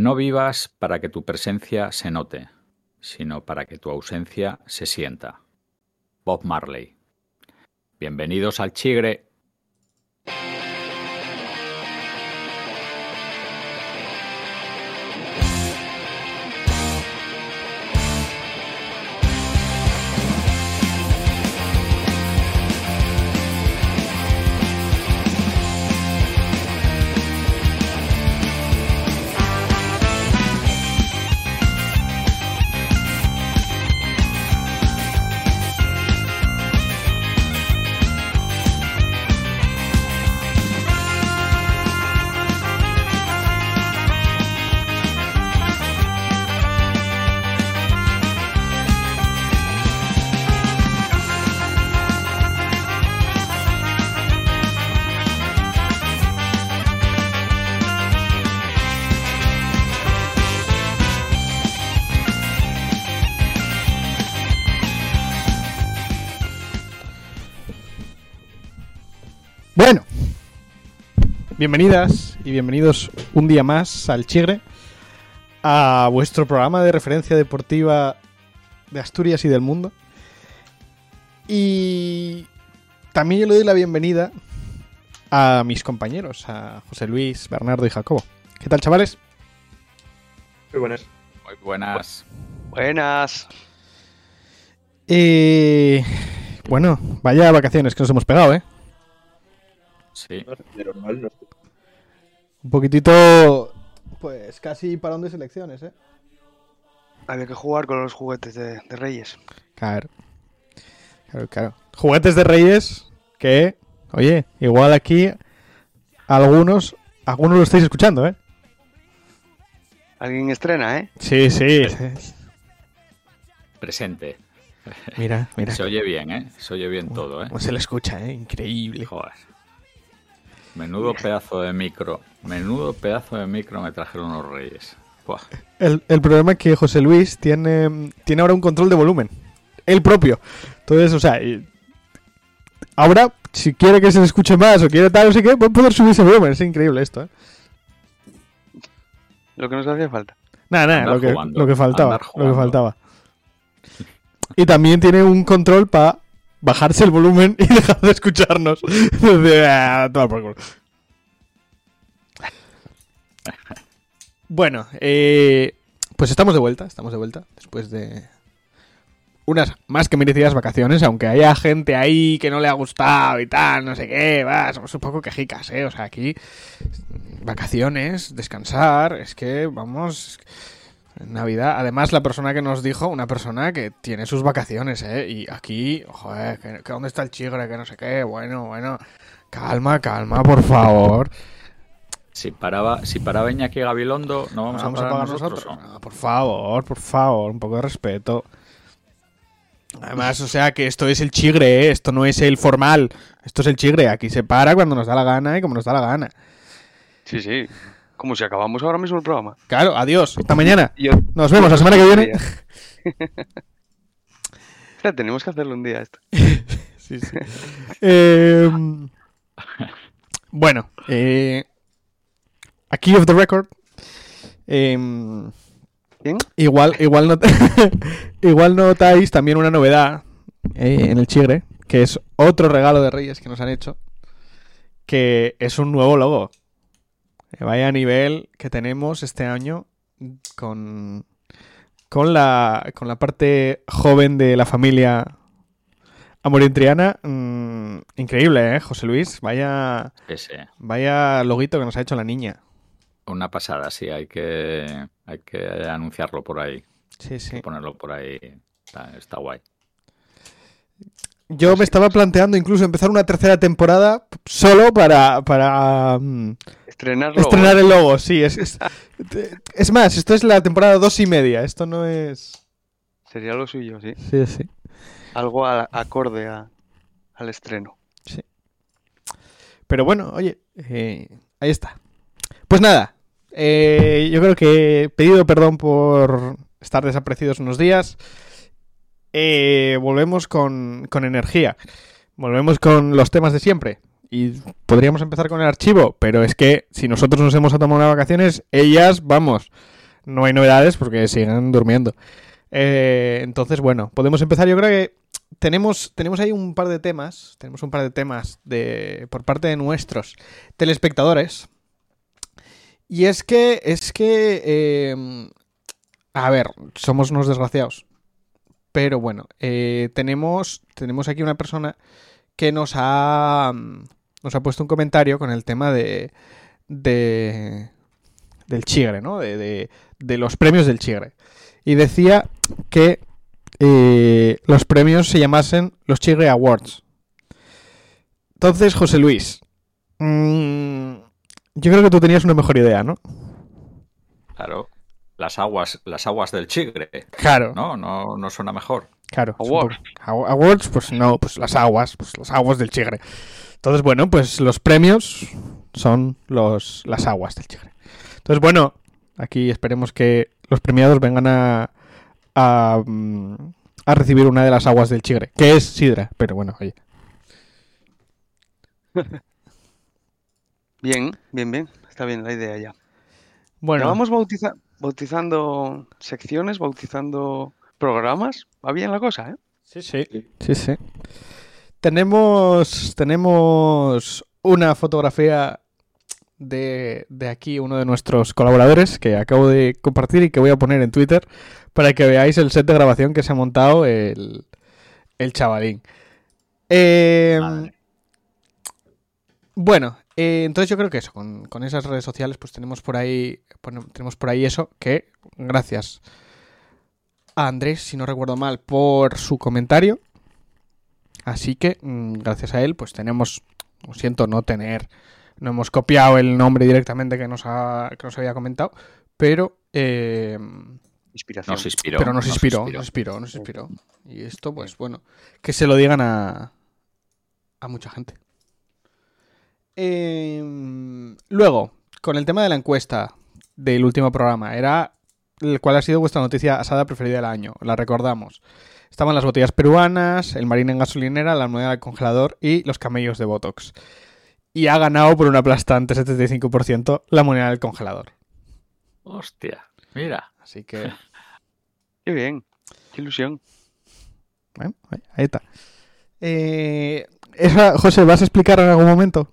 No vivas para que tu presencia se note, sino para que tu ausencia se sienta. Bob Marley. Bienvenidos al Chigre. Bienvenidas y bienvenidos un día más al Chigre, a vuestro programa de referencia deportiva de Asturias y del mundo. Y también yo le doy la bienvenida a mis compañeros, a José Luis, Bernardo y Jacobo. ¿Qué tal, chavales? Muy buenas. Muy buenas. Buenas. Eh, bueno, vaya vacaciones que nos hemos pegado, ¿eh? Sí. Normal, no. Un poquitito, pues casi parón de selecciones, ¿eh? Había que jugar con los juguetes de, de Reyes. Claro. Claro, claro. Juguetes de Reyes que, oye, igual aquí algunos, algunos lo estáis escuchando, ¿eh? Alguien estrena, ¿eh? Sí, sí. Presente. Mira, mira. Se oye bien, ¿eh? Se oye bien todo, ¿eh? Cómo se le escucha, ¿eh? Increíble. Joder. Menudo pedazo de micro. Menudo pedazo de micro me trajeron los reyes. El, el problema es que José Luis tiene, tiene ahora un control de volumen. El propio. Entonces, o sea, ahora, si quiere que se le escuche más o quiere tal, no sé qué, va a poder subir ese volumen. Es increíble esto, ¿eh? Lo que nos hacía falta. Nada, nada, lo que, jugando, lo que faltaba. Lo que faltaba. Y también tiene un control para bajarse el volumen y dejar de escucharnos. Ah, bueno, eh, pues estamos de vuelta, estamos de vuelta después de unas más que merecidas vacaciones, aunque haya gente ahí que no le ha gustado y tal, no sé qué, va, somos un poco quejicas, ¿eh? O sea, aquí vacaciones, descansar, es que vamos... Navidad, además la persona que nos dijo, una persona que tiene sus vacaciones, ¿eh? Y aquí, joder, que, que ¿dónde está el chigre? Que no sé qué, bueno, bueno, calma, calma, por favor. Si paraba, si paraba Iñaki Gabilondo, ¿no vamos, Vamos a a parar pagar nosotros? nosotros. Por favor, por favor, un poco de respeto. Además, o sea, que esto es el chigre, ¿eh? esto no es el formal, esto es el chigre. Aquí se para cuando nos da la gana y como nos da la gana. Sí, sí. Como si acabamos ahora mismo el programa. Claro, adiós, hasta mañana. Yo- Nos vemos la semana que viene. O sea, tenemos que hacerlo un día esto. Sí, sí. Eh, bueno, eh, aquí of the record. em, ¿Quién? igual, igual, not- igual notáis también una novedad eh, en el Chigre, que es otro regalo de Reyes que nos han hecho, que es un nuevo logo. Eh, Vaya nivel que tenemos este año con, con, la, con la parte joven de la familia Amorintriana. mm, increíble, ¿eh, José Luis? Vaya, Ese. vaya loguito que nos ha hecho la niña. Una pasada, sí, hay que, hay que anunciarlo por ahí, Sí, sí. ponerlo por ahí. Está, está guay. Yo me estaba planteando incluso empezar una tercera temporada solo para, para mm, estrenar el logo. Sí, es, es, es más, esto es la temporada dos y media. Esto no es. Sería lo suyo, sí. Sí, sí. Algo a- acorde a- al estreno. Pero bueno, oye, eh, ahí está. Pues nada, eh, yo creo que he pedido perdón por estar desaparecidos unos días. Eh, volvemos con, con energía. Volvemos con los temas de siempre. Y podríamos empezar con el archivo, pero es que si nosotros nos hemos tomado unas vacaciones, ellas, vamos, no hay novedades porque siguen durmiendo. Eh, entonces, bueno, podemos empezar. Yo creo que tenemos, tenemos ahí un par de temas, tenemos un par de temas de, por parte de nuestros telespectadores. Y es que, es que, eh, a ver, somos unos desgraciados. Pero bueno, eh, tenemos, tenemos aquí una persona que nos ha, nos ha puesto un comentario con el tema de, de del Chigre, ¿no? De, de, los premios del Chigre. Y decía que eh, los premios se llamasen los Chigre Awards. Entonces, José Luis, mmm, yo creo que tú tenías una mejor idea, ¿no? Claro. Las aguas, las aguas del Chigre. Claro. No, no, no suena mejor. Claro. Awards. Awards, pues no, pues las aguas, pues las aguas del Chigre. Entonces, bueno, pues los premios son los, las aguas del Chigre. Entonces, bueno, aquí esperemos que los premiados vengan a, a, a, recibir una de las aguas del Chigre, que es Sidra, pero bueno, oye. Bien, bien, bien. Está bien la idea ya. Bueno, Ya vamos bautiza- bautizando secciones, bautizando programas. Va bien la cosa, ¿eh? sí, sí, sí, sí. Tenemos, tenemos una fotografía de, de aquí, uno de nuestros colaboradores, que acabo de compartir y que voy a poner en Twitter para que veáis el set de grabación que se ha montado el, el chavalín. Eh, bueno, eh, entonces yo creo que eso, con, con esas redes sociales, pues tenemos por ahí, tenemos por ahí eso, que gracias a Andrés, si no recuerdo mal, por su comentario. Así que, mm, gracias a él, pues tenemos, lo siento no tener, no hemos copiado el nombre directamente que nos, ha, que nos había comentado, pero, eh, Inspiración. Nos inspiró. pero nos inspiró, inspiró. nos inspiró, nos inspiró. Y esto, pues bueno, que se lo digan a, a mucha gente. Eh, luego, con el tema de la encuesta del último programa, era el cuál ha sido vuestra noticia asada preferida del año. La recordamos. Estaban las botellas peruanas, el marín en gasolinera, la moneda del congelador y los camellos de Botox. Y ha ganado por un aplastante 75% la moneda del congelador. Hostia, mira. Así que, Qué bien. Qué ilusión. bueno, ahí- ahí está. Eh, esa, José, ¿vas a explicar en algún momento?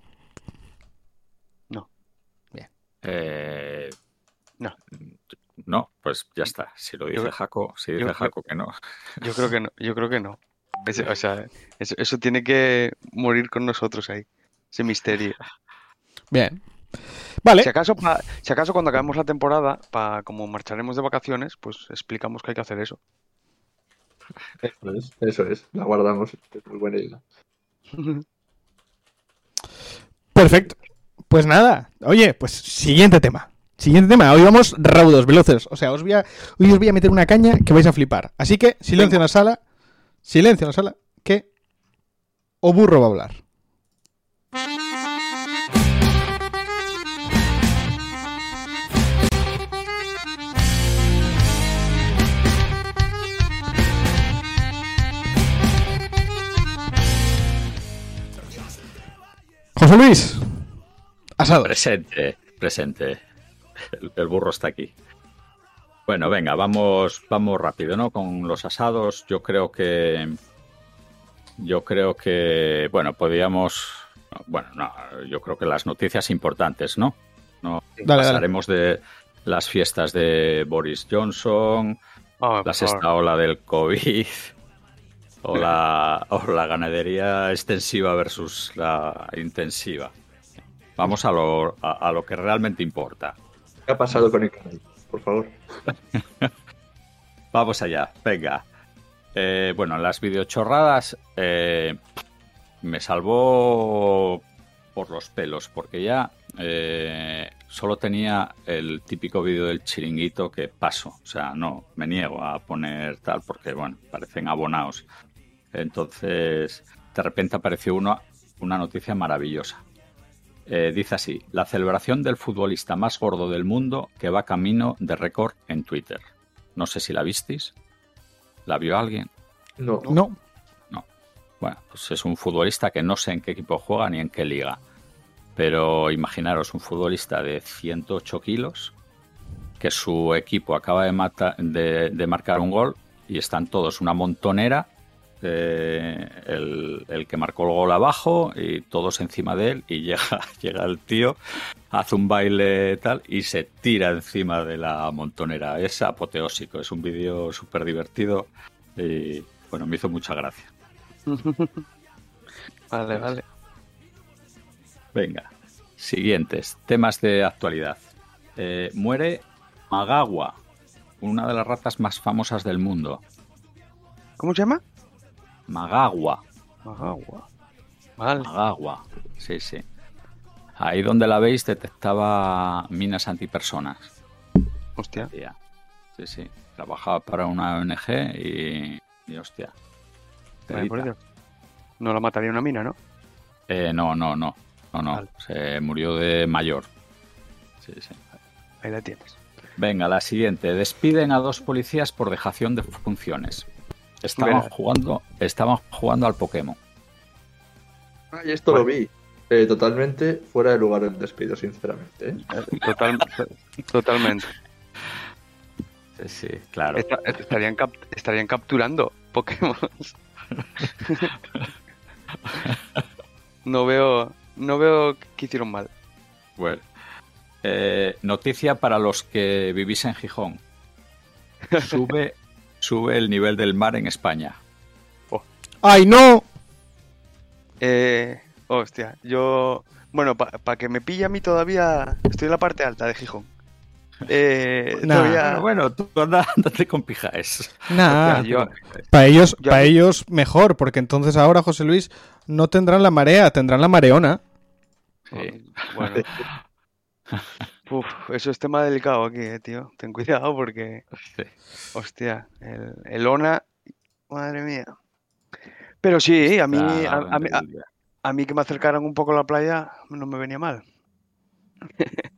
Eh, No. No, pues ya está. Si lo dice Yo- Jaco, si dice yo- Jaco que no. Yo creo que no. Yo creo que no. Ese- o sea, eso, eso tiene que morir con nosotros ahí. Ese misterio. Bien. Vale. Si acaso, pa- si acaso cuando acabemos la temporada, pa, como marcharemos de vacaciones, pues explicamos que hay que hacer eso. Eso es, eso es. La guardamos. Es muy buena idea. Perfecto. Pues nada. Oye, pues siguiente tema. Siguiente tema. Hoy vamos raudos, veloces. O sea, os voy a, hoy os voy a meter una caña que vais a flipar. Así que, silencio en la sala. Silencio en la sala. Que o burro va a hablar. José Luis. Asado. Presente, presente. El, el burro está aquí. Bueno, venga, vamos, vamos rápido, ¿no? Con los asados, yo creo que. Yo creo que. Bueno, podíamos. Bueno, no, yo creo que las noticias importantes, ¿no? No Dale, dale. pasaremos de las fiestas de Boris Johnson, Ah, la sexta ola del COVID o la, o la ganadería extensiva versus la intensiva. Vamos a lo, a, a lo que realmente importa. ¿Qué ha pasado con el canal? Por favor. Vamos allá, venga. Eh, bueno, las videochorradas eh, me salvó por los pelos, porque ya eh, solo tenía el típico vídeo del chiringuito que paso. O sea, no, me niego a poner tal, porque, bueno, parecen abonados. Entonces, de repente apareció uno, una noticia maravillosa. Eh, dice así, la celebración del futbolista más gordo del mundo que va camino de récord en Twitter. No sé si la visteis. ¿La vio alguien? No. No. Bueno, bueno, pues es un futbolista que no sé en qué equipo juega ni en qué liga. Pero imaginaros un futbolista de 108 kilos que su equipo acaba de, mata- de, de marcar un gol y están todos una montonera, eh, el, el que marcó el gol abajo y todos encima de él y llega, llega el tío, hace un baile tal y se tira encima de la montonera. Es apoteósico, es un vídeo súper divertido y bueno, me hizo mucha gracia. Vale, vale. Venga, siguientes temas de actualidad. Eh, muere Magawa, una de las ratas más famosas del mundo. ¿Cómo se llama? Magawa, Agua. Vale. Magawa, sí, sí. Ahí donde la veis detectaba minas antipersonas. Hostia. Sí, sí. Trabajaba para una ONG y, y hostia. Por. No la mataría una mina, ¿no? Eh, no, no, no, no, no. Vale. Se murió de mayor. Sí, sí. Ahí la tienes. Venga, la siguiente. Despiden a dos policías por dejación de funciones. Estaban jugando, estaban jugando al Pokémon. Y esto lo vi. eh, totalmente fuera de lugar el despido, sinceramente. ¿eh? Total, totalmente. Sí, sí, claro. Esta- estarían, cap- estarían capturando Pokémon. no veo, no veo que hicieron mal. Bueno. Eh, noticia para los que vivís en Gijón. Sube, sube el nivel del mar en España. ¡Ay, no! Eh, hostia, yo. Bueno, para que me pille a mí todavía. Estoy en la parte alta de Gijón. Eh, Nah. todavía- Bueno, tú anda, ándate con pijaes. Nah, yo- para ellos, yo- para ellos mejor, porque entonces ahora, José Luis, no tendrán la marea, tendrán la mareona. Sí. Bueno. Uf, eso es tema delicado aquí, eh, tío. Ten cuidado porque. Sí. Hostia, el, el ONA. Madre mía. Pero sí, a mí, a, a mí, a- a mí que me acercaran un poco a la playa no me venía mal.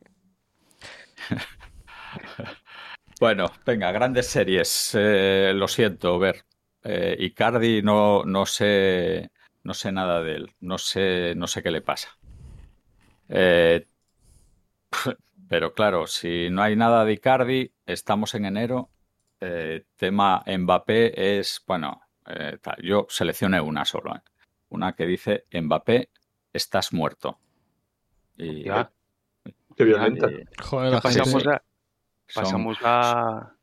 Bueno, venga, grandes series. Eh, lo siento, ver. Eh, Icardi no, no sé, no sé nada de él. No sé, no sé qué le pasa. Eh, pero claro, si no hay nada de Icardi, estamos en enero. eh, tema Mbappé es, bueno, eh, tal, yo seleccioné una solo. eh. Una que dice Mbappé, estás muerto. Y, Ya. Qué violenta. y Joder, la. Pasamos, sí. a, son- pasamos a,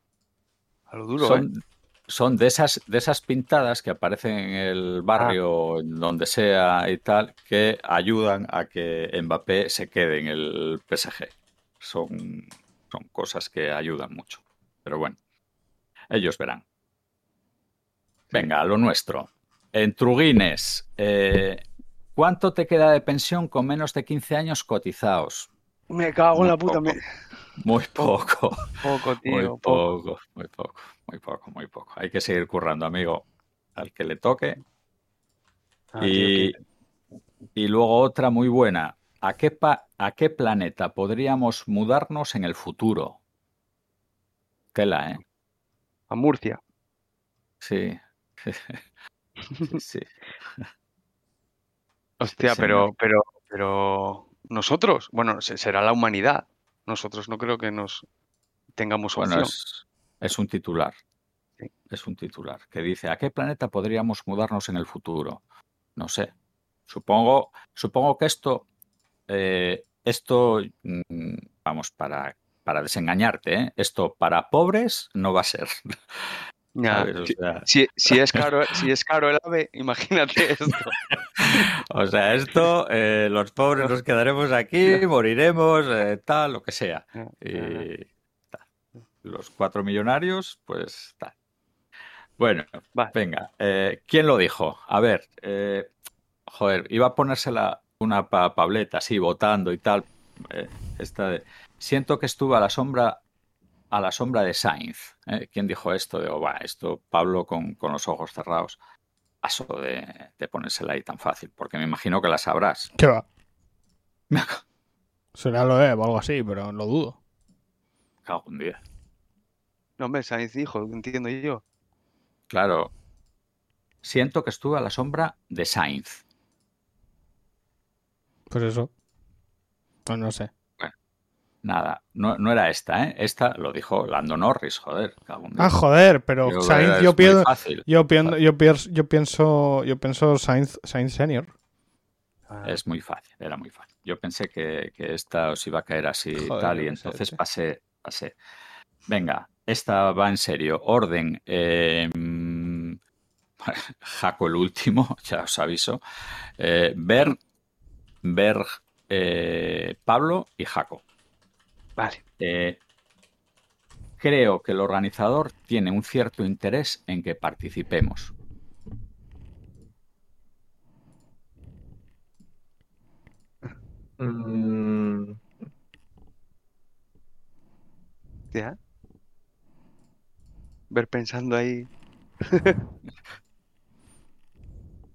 a lo duro, ¿eh? son, son de esas de esas pintadas que aparecen en el barrio, en donde sea y tal, que ayudan a que Mbappé se quede en el PSG. Son, son cosas que ayudan mucho. Pero bueno, ellos verán. Venga, lo nuestro. En Truguines, eh, ¿cuánto te queda de pensión con menos de 15 años cotizados? Me cago en la puta. Me... Muy poco. Poco, Muy. Poco. poco, muy poco, muy poco, muy poco. Hay que seguir currando, amigo, al que le toque. Ah, Y, y luego otra muy buena. ¿A qué, pa- ¿A qué planeta podríamos mudarnos en el futuro? Tela, ¿eh? A Murcia. Sí. Sí. Hostia, pero, pero, pero nosotros, bueno, se- será la humanidad. Nosotros no creo que nos tengamos Bueno, opción. es, es un titular. Sí. Es un titular que dice, ¿a qué planeta podríamos mudarnos en el futuro? No sé. Supongo, supongo que esto, eh, esto, mm, vamos, para, para desengañarte, ¿eh? Esto para pobres no va a ser. Si, sea, si- si es caro, si es caro el ave, imagínate esto. o sea, esto, eh, los pobres nos quedaremos aquí, moriremos, eh, tal, lo que sea. Y tal. los cuatro millonarios, pues tal. Bueno, Vale. venga, eh, ¿quién lo dijo? A ver, joder, iba a ponérsela una pa Pableta así, votando y tal. eh, esta de- siento que estuve a la sombra a la sombra de Sainz. ¿eh? ¿Quién dijo esto? Digo, va, esto Pablo con, con los ojos cerrados. Paso de, de ponérsela ahí tan fácil, porque me imagino que la sabrás. ¿Qué va? Será lo de o algo así, pero lo dudo. En diez. No, hombre, Sainz dijo, entiendo yo. Claro. siento que estuve a la sombra de Sainz. Pues eso. Pues no sé. Nada, no, no, era esta, ¿eh? Esta lo dijo Lando Norris, joder. Ah, joder, pero Sainz, yo, pienso, yo, pienso, yo, pienso, yo pienso, yo pienso Sainz, Sainz Senior. Ah. Es muy fácil, era muy fácil. Yo pensé que, que esta os iba a caer así y tal, y entonces pasé, pasé. Venga, esta va en serio. Orden. Eh, Jaco el último, ya os aviso. Eh, Berg, Berg eh, Pablo y Jaco. Vale. Eh, creo que el organizador tiene un cierto interés en que participemos. Mm. ¿Ya? Ver pensando ahí.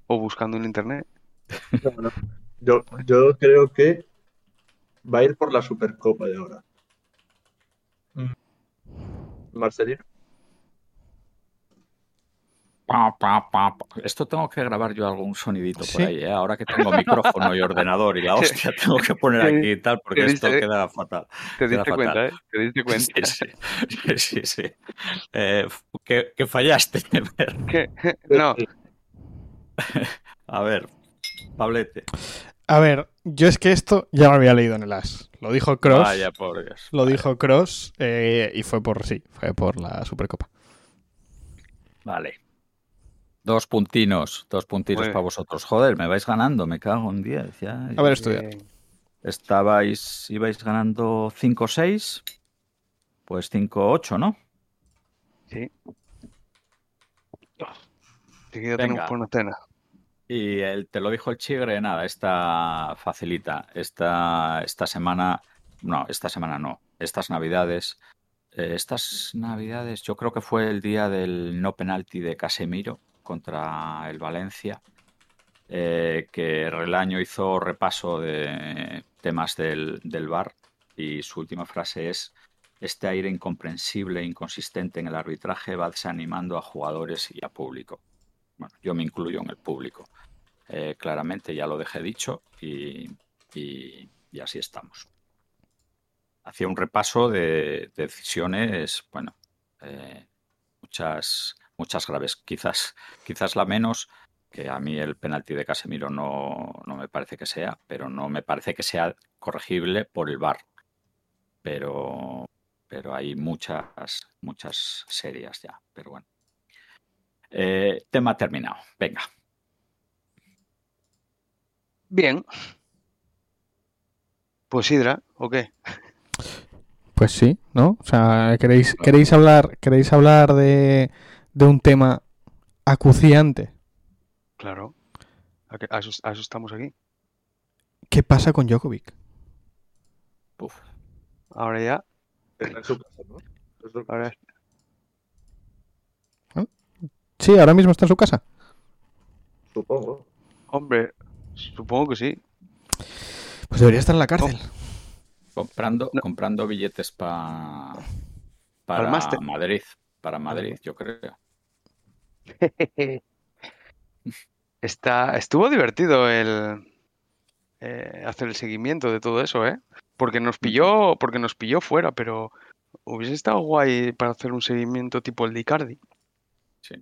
o buscando en internet. Yo, yo creo que va a ir por la Supercopa de ahora. Marcelino. Esto tengo que grabar yo algún sonidito por ahí, ¿eh? ahora que tengo micrófono y ordenador y la hostia, tengo que poner aquí y tal, porque esto queda fatal. Te diste cuenta, ¿eh? Te diste cuenta. Sí, sí, sí. Eh, que, fallaste. ¿Qué? No. A ver, Pablete. A ver, yo es que esto ya lo había leído en el As. Lo dijo Cross. Vaya, por Dios. Lo dijo Cross eh, y fue por sí, fue por la Supercopa. Vale. Dos puntinos, dos puntinos para vosotros. Joder, me vais ganando, me cago en 10. Ya, a ver, estudiar. Estabais, ibais ganando 5-6, pues 5-8, ¿no? Sí. Seguido tenemos por una cena. Y el, te lo dijo el Chigre, nada, esta facilita. Esta, esta semana, no, esta semana no, estas navidades. Eh, estas navidades, yo creo que fue el día del no penalti de Casemiro contra el Valencia, eh, que Relaño hizo repaso de temas del, del VAR y su última frase es este aire incomprensible e inconsistente en el arbitraje va desanimando a jugadores y a público. Bueno, yo me incluyo en el público. Eh, claramente ya lo dejé dicho y, así estamos. Hacía un repaso de, decisiones, bueno, eh, muchas muchas graves. Quizás, quizás la menos, que a mí el penalti de Casemiro no, no me parece que sea, pero no me parece que sea corregible por el VAR. Pero, pero hay muchas, muchas serias ya. Pero bueno. Eh, tema terminado. Venga. Bien. Pues Hidra, ¿o qué? Pues sí, ¿no? O sea, queréis, queréis hablar, queréis hablar de, de un tema acuciante. Claro. A, eso, estamos aquí. ¿Qué pasa con Djokovic? Ahora ya. Sí, ahora mismo está en su casa. Supongo. Hombre, supongo que sí. Pues debería estar en la cárcel. Comprando, comprando billetes para Madrid. Para Madrid, yo creo. Está, estuvo divertido el eh, hacer el seguimiento de todo eso, ¿eh? Porque nos pilló, porque nos pilló fuera, pero hubiese estado guay para hacer un seguimiento tipo el de Icardi. Sí.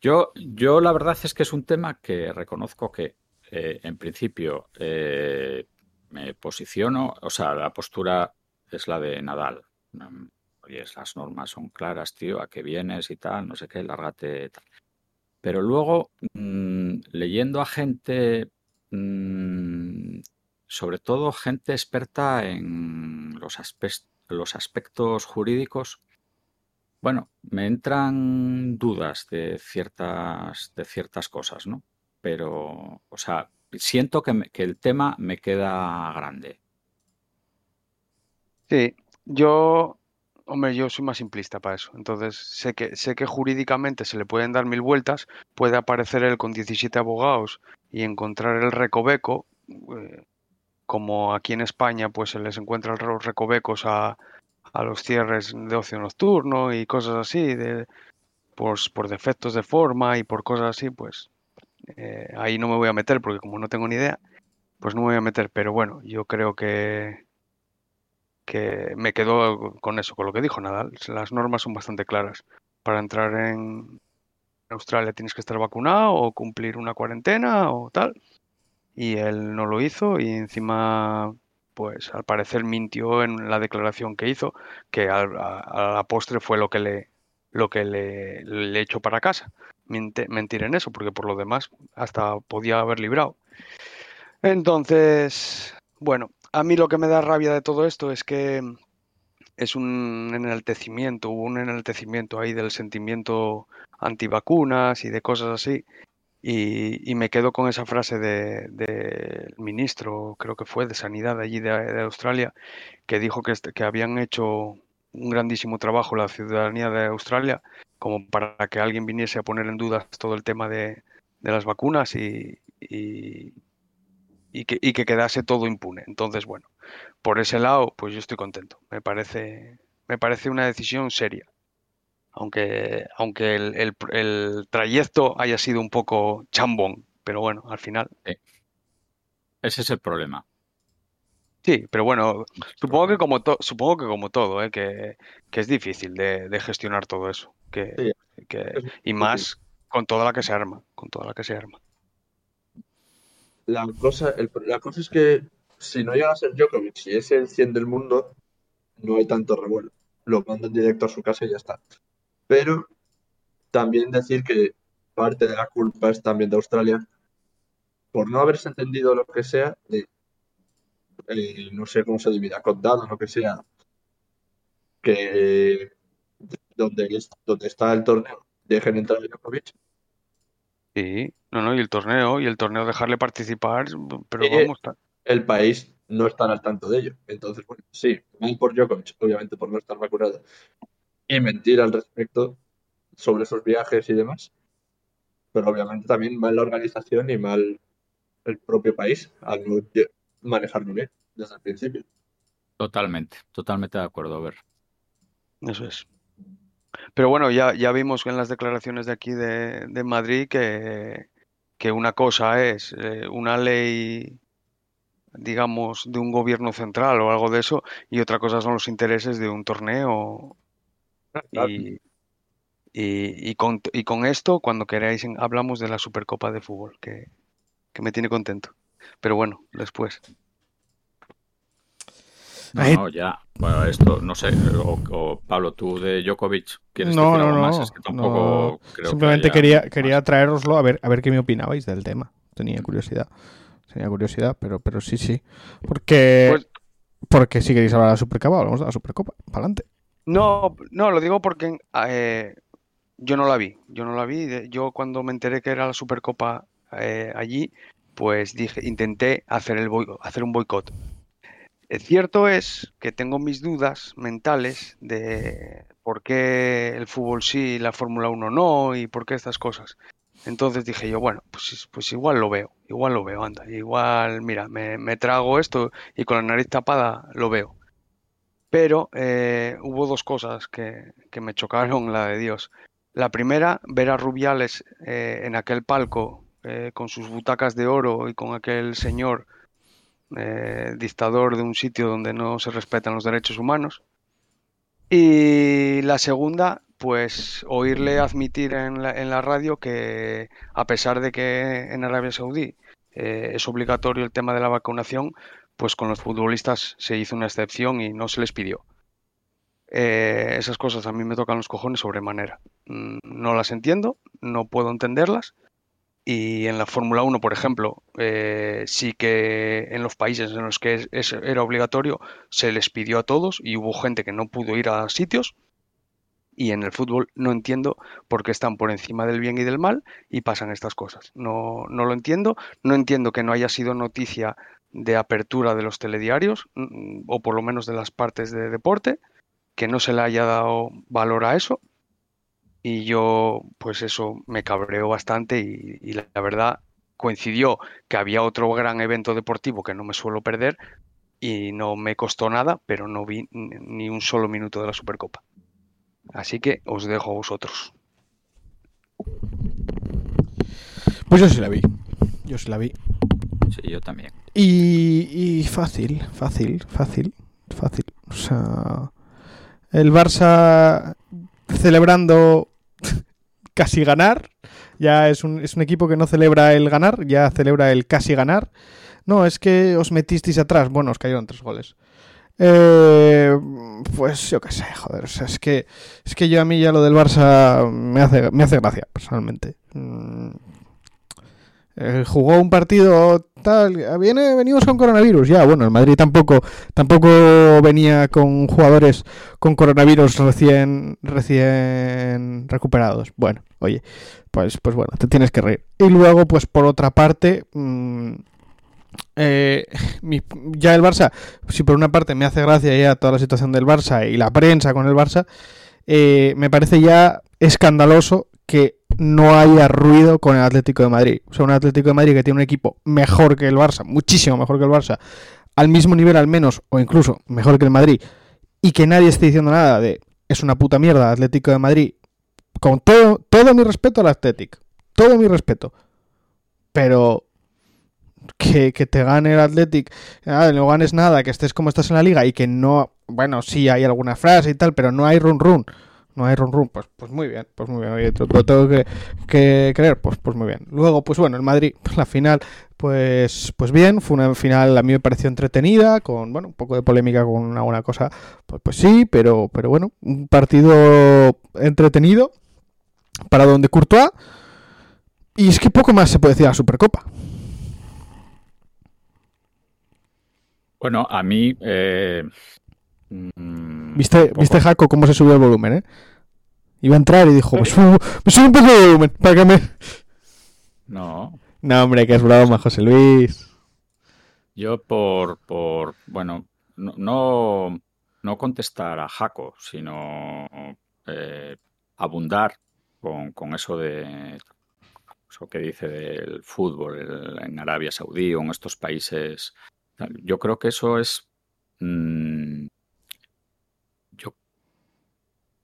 Yo, yo la verdad es que es un tema que reconozco que eh, en principio eh, me posiciono, o sea, la postura es la de Nadal. Oye, las normas son claras, tío, a qué vienes y tal, no sé qué, lárgate tal. Pero luego, mm, leyendo a gente, mm, sobre todo gente experta en los, los aspectos jurídicos, bueno, me entran dudas de ciertas, de ciertas cosas, ¿no? Pero, o sea, siento que, que el tema me queda grande. Sí, yo Hombre, yo soy más simplista para eso. Entonces, sé que, sé que jurídicamente se le pueden dar mil vueltas, puede aparecer él con 17 abogados y encontrar el recoveco, eh, como aquí en España, pues se les encuentra los recovecos a, a los cierres de ocio nocturno y cosas así, de por, por defectos de forma y por cosas así, pues eh, ahí no me voy a meter porque como no tengo ni idea, pues no me voy a meter. Pero bueno, yo creo que, que me quedo con eso, con lo que dijo Nadal. Las normas son bastante claras. Para entrar en Australia tienes que estar vacunado o cumplir una cuarentena o tal. Y él no lo hizo y encima, pues al parecer mintió en la declaración que hizo, que a, la postre fue lo que le, lo que le, le echó para casa. mentir en eso, porque por lo demás hasta podía haber librado. Entonces, bueno, a mí lo que me da rabia de todo esto es que es un enaltecimiento, hubo un enaltecimiento ahí del sentimiento antivacunas y de cosas así. Y, me quedo con esa frase del de, ministro, creo que fue de Sanidad allí de, Australia, que dijo que, este, que habían hecho un grandísimo trabajo la ciudadanía de Australia como para que alguien viniese a poner en duda todo el tema de, las vacunas y, y que, y que quedase todo impune. Entonces, bueno, por ese lado, pues yo estoy contento. Me parece, me parece una decisión seria. Aunque, aunque el, el, trayecto haya sido un poco chambón, pero bueno, al final. Ese es el problema. Sí, pero bueno, supongo que como, supongo que como todo, ¿eh? que, que, es difícil de, de, gestionar todo eso. Que, que, y más con toda la que se arma, con toda la que se arma. La cosa, la cosa es que si no llega a ser Djokovic, si es el 100 del mundo, no hay tanto revuelo. Lo mandan directo a su casa y ya está. Pero también decir que parte de la culpa es también de Australia por no haberse entendido lo que sea, de, eh, no sé cómo se divide, condado, lo que sea, que donde, donde está el torneo dejen entrar a Djokovic Sí, no, no, y el torneo, y el torneo dejarle participar, pero vamos. El país no está al tanto de ello. Entonces, bueno, sí, mal por Djokovic, obviamente por no estar vacunado, y mentir al respecto sobre esos viajes y demás. Pero obviamente también mal la organización y mal el propio país al no manejarlo bien desde el principio. Totalmente, totalmente de acuerdo, a ver. Eso es. Pero bueno, ya, ya vimos en las declaraciones de aquí de, Madrid que, que, una cosa es eh, una ley, digamos, de un gobierno central o algo de eso, y otra cosa son los intereses de un torneo. Y, y, con, y con esto, cuando queráis, hablamos de la Supercopa de Fútbol, que, que me tiene contento. Pero bueno, después. No, ya. Bueno, esto, no sé. O, Pablo, tú de Djokovic, ¿quieres no, decir algo no, más? Es que tampoco creo Simplemente quería, quería traeroslo a ver, a ver qué me opinabais del tema. Tenía curiosidad. Tenía curiosidad, pero, pero sí, sí. Porque, pues porque si queréis hablar de la Supercopa, hablamos de la Supercopa. Para adelante. No, no, lo digo porque eh, yo no la vi. Yo no la vi. Yo cuando me enteré que era la Supercopa eh, allí, pues dije, intenté hacer, el hacer un boicot Cierto es que tengo mis dudas mentales de por qué el fútbol sí y la Fórmula 1 no y por qué estas cosas. Entonces dije yo, bueno, pues, pues igual lo veo, igual lo veo, anda, igual, mira, me, trago esto y con la nariz tapada lo veo. Pero eh, hubo dos cosas que, me chocaron, la de Dios. La primera, ver a Rubiales eh, en aquel palco eh, con sus butacas de oro y con aquel señor dictador de un sitio donde no se respetan los derechos humanos. Y la segunda, pues oírle admitir en la, radio que a pesar de que en Arabia Saudí es obligatorio el tema de la vacunación, pues con los futbolistas se hizo una excepción y no se les pidió. Eh, esas cosas a mí me tocan los cojones sobremanera. Mm, no las entiendo, no puedo entenderlas y en la Fórmula 1, por ejemplo, eh, sí que en los países en los que era obligatorio se les pidió a todos y hubo gente que no pudo ir a sitios. Y en el fútbol no entiendo por qué están por encima del bien y del mal y pasan estas cosas. No, no lo entiendo. No entiendo que no haya sido noticia de apertura de los telediarios mm, o por lo menos de las partes de deporte, que no se le haya dado valor a eso y yo, pues eso me cabreó bastante y, la, verdad coincidió que había otro gran evento deportivo que no me suelo perder y no me costó nada, pero no vi ni un solo minuto de la Supercopa. Así que os dejo a vosotros. Pues yo sí la vi. Yo sí la vi. Sí, yo también. Y, y fácil, fácil, fácil, fácil. O sea, el Barça celebrando casi ganar. Ya es un, es un equipo que no celebra el ganar, ya celebra el casi ganar. No, es que os metisteis atrás. Bueno, os cayeron tres goles. Eh, pues yo qué sé, joder. O sea, es que, es que yo a mí ya lo del Barça me hace, me hace gracia, personalmente. Mm. Eh, jugó un partido viene, venimos con coronavirus, ya, bueno, el Madrid tampoco, tampoco venía con jugadores con coronavirus recién, recién recuperados. Bueno, oye, pues, pues bueno, te tienes que reír. Y luego, pues por otra parte, mm, eh, mi- ya el Barça, si por una parte me hace gracia ya toda la situación del Barça y la prensa con el Barça, eh, me parece ya escandaloso que no haya ruido con el Atlético de Madrid. O sea, un Atlético de Madrid que tiene un equipo mejor que el Barça, muchísimo mejor que el Barça, al mismo nivel al menos, o incluso mejor que el Madrid, y que nadie esté diciendo nada de es una puta mierda Atlético de Madrid, con todo, todo mi respeto al Athletic, todo mi respeto, pero que, que te gane el Athletic, ah, no ganes nada, que estés como estás en la liga y que no, bueno, sí hay alguna frase y tal, pero no hay run run. No hay run run, pues, pues muy bien, pues muy bien, lo tengo que, que creer, pues, pues muy bien. Luego, pues bueno, el Madrid, la final, pues, pues bien, fue una final a mí me pareció entretenida, con, bueno, un poco de polémica con alguna cosa, pues, pues sí, pero, pero bueno, un partido entretenido, para donde Courtois, y es que poco más se puede decir a la Supercopa. Bueno, a mí. eh, mm, ¿Viste, poco- ¿Viste Jaco cómo se subió el volumen, eh? Iba a entrar y dijo, me subo, me subo un poco de volumen, para que me... No, No, hombre, que es broma, José Luis. yo por, por bueno, no, no, no contestar a Jaco, sino eh, abundar con, con eso de eso que dice del fútbol el- en Arabia Saudí o en estos países. Yo creo que eso es mm,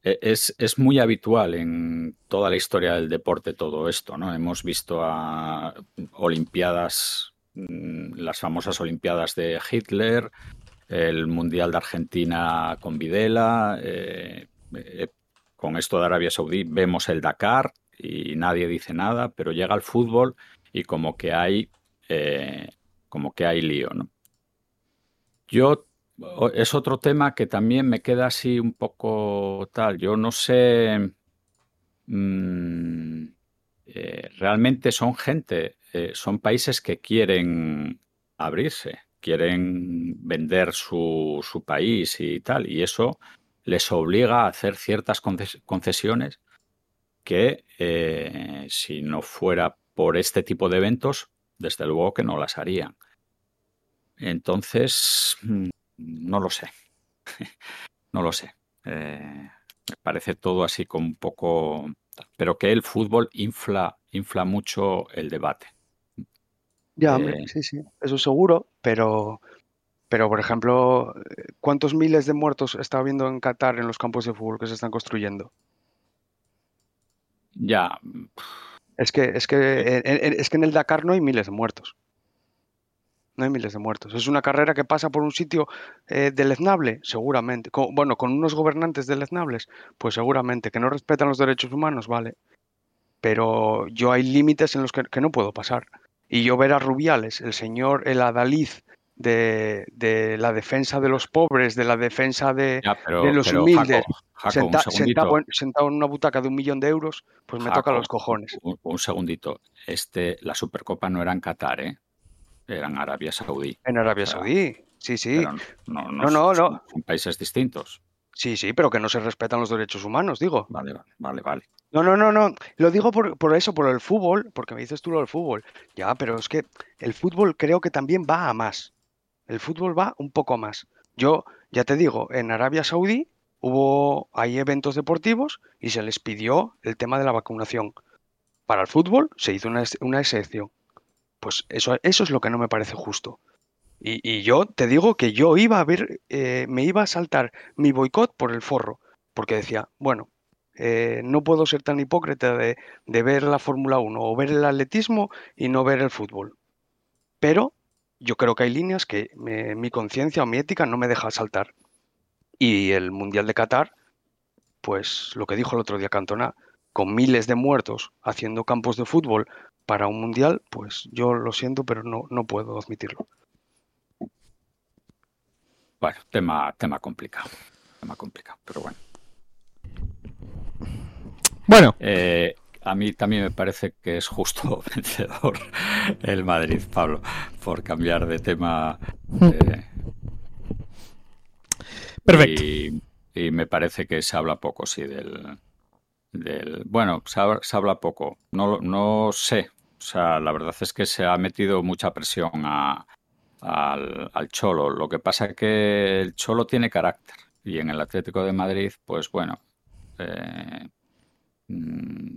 es, es muy habitual en toda la historia del deporte todo esto, ¿no? Hemos visto a Olimpiadas, mm, las famosas Olimpiadas de Hitler, el Mundial de Argentina con Videla, eh, eh, con esto de Arabia Saudí vemos el Dakar y nadie dice nada, pero llega el fútbol y como que hay, eh, como que hay lío, ¿no? Yo es otro tema que también me queda así un poco tal. Yo no sé. mm, eh, realmente son gente, eh, son países que quieren abrirse, quieren vender su, su país y tal, y eso les obliga a hacer ciertas conces- concesiones que eh, si no fuera por este tipo de eventos, desde luego que no las harían. Entonces, mm, no lo sé. No lo sé. Eh, me parece todo así como un poco... Pero que el fútbol infla, infla mucho el debate. Ya, Eh, hombre, sí, sí, eso seguro, pero, pero por ejemplo, ¿cuántos miles de muertos está habiendo en Qatar en los campos de fútbol que se están construyendo? Ya, Es que, es que, es que en el Dakar no hay miles de muertos. No hay miles de muertos. Es una carrera que pasa por un sitio eh, deleznable, seguramente. Con- bueno, con unos gobernantes deleznables, pues seguramente. Que no respetan los derechos humanos, vale. Pero yo hay límites en los que, que no puedo pasar. Y yo ver a Rubiales, el señor, el adalid de, de la defensa de los pobres, de la defensa de, ya, pero, de los pero humildes, Jaco, Jaco, un senta- segundito. sentado, en, sentado en una butaca de un millón de euros, pues me toca los cojones. Un, un segundito. Este, la Supercopa no era en Qatar, ¿eh? Era en Arabia Saudí. En Arabia Saudí, sí, sí. No, no, No, no, son, no. son países distintos. Sí, sí, pero que no se respetan los derechos humanos, digo. Vale, vale, vale. No, no, no, no. Lo digo por, por eso, por el fútbol, porque me dices tú lo del fútbol. Ya, pero es que el fútbol creo que también va a más. El fútbol va un poco más. Yo, ya te digo, en Arabia Saudí hubo, hay eventos deportivos y se les pidió el tema de la vacunación. Para el fútbol se hizo una, una excepción. Pues eso, eso es lo que no me parece justo. Y, y yo te digo que yo iba a ver, eh, me iba a saltar mi boicot por el forro, porque decía, bueno, Eh, no puedo ser tan hipócrita de, de ver la Fórmula 1 o ver el atletismo y no ver el fútbol. Pero yo creo que hay líneas que mi conciencia o mi ética no me deja saltar. Y el Mundial de Qatar, pues lo que dijo el otro día Cantona, con miles de muertos haciendo campos de fútbol para un Mundial, pues yo lo siento, pero no, no puedo admitirlo. Bueno, tema, tema complicado. Tema complicado, pero bueno. Bueno, Eh, a mí también me parece que es justo vencedor el Madrid, Pablo, por cambiar de tema. eh, perfecto. Y, y me parece que se habla poco, sí, del. Del bueno, se habla, poco. No, no sé. O sea, la verdad es que se ha metido mucha presión a- al, Cholo. Lo que pasa es que el Cholo tiene carácter. Y en el Atlético de Madrid, pues bueno. eh, mm,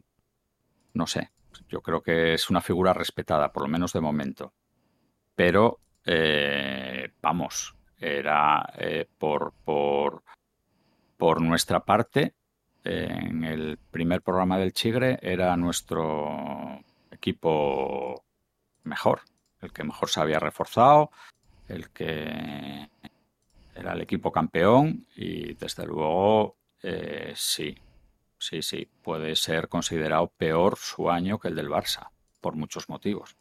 no sé. Yo creo que es una figura respetada, por lo menos de momento. Pero, eh, vamos, era eh, por, por, por nuestra parte, en el primer programa del Chigre, era nuestro equipo mejor, el que mejor se había reforzado, el que era el equipo campeón y desde luego eh, sí, sí, sí, puede ser considerado peor su año que el del Barça, por muchos motivos.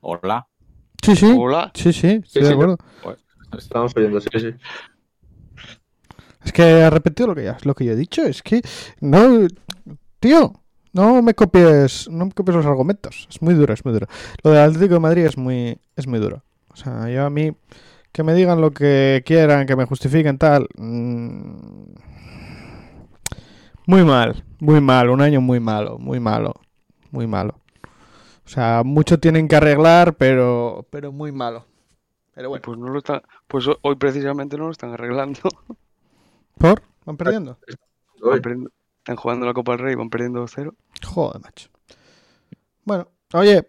Hola. Sí, sí. Hola. Sí, sí, estoy Sí, de sí, acuerdo. Pues, Estamos oyendo, sí, sí. Es que ha repetido lo que, ya, lo que yo he dicho. Es que no, tío, no me copies, no me copies los argumentos. Es muy duro, es muy duro. Lo del Atlético de Madrid es muy, es muy duro. O sea, yo a mí que me digan lo que quieran, que me justifiquen tal. mm, muy mal, muy mal, un año muy malo, muy malo, muy malo. O sea, mucho tienen que arreglar, pero, pero muy malo. Pero bueno, Pues no lo está, pues ho- hoy precisamente no lo están arreglando. ¿por? ¿Van perdiendo? Hoy, Van perdiendo- están jugando la Copa del Rey, van perdiendo 2-0. Joder, macho. Bueno, oye,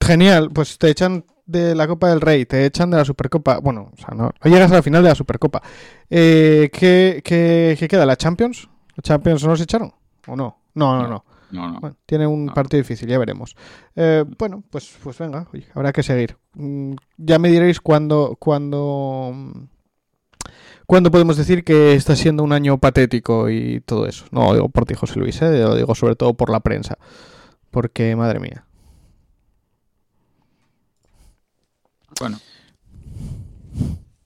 genial, pues te echan de la Copa del Rey, te echan de la Supercopa. Bueno, o sea, no, no llegas a la final de la Supercopa. Eh, ¿qué, qué, qué queda? ¿La Champions? ¿La Champions no los echaron? ¿O no? No, no, No. no. no, no. Bueno, tiene un No. partido difícil, ya veremos. Eh, bueno, pues, pues venga, oye, habrá que seguir. Mm, ya me diréis cuándo, cuándo, cuándo podemos decir que está siendo un año patético y todo eso. No lo digo por ti, José Luis, ¿eh? lo digo sobre todo por la prensa. Porque, madre mía. Bueno.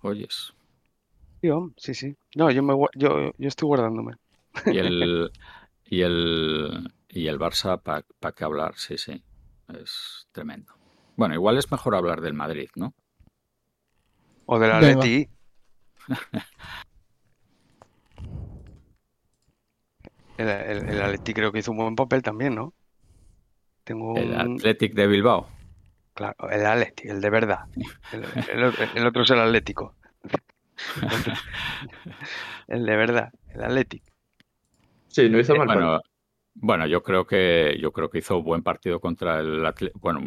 Oyes. Tío, sí, sí. No, yo, me, yo, yo estoy guardándome. Y el, y el, y el Barça, ¿para qué hablar? Sí, sí. Es tremendo. Bueno, igual es mejor hablar del Madrid, ¿no? O del. Atleti. El, el, el Atleti creo que hizo un buen papel también, ¿no? Tengo El un... Athletic de Bilbao. Claro, el Atleti, el de verdad. El, el otro- el otro es el Atlético. El de verdad, el Atleti. sí, no hizo Eh, mal partido. Bueno, bueno, yo creo que yo creo que hizo buen partido contra el Atle- bueno,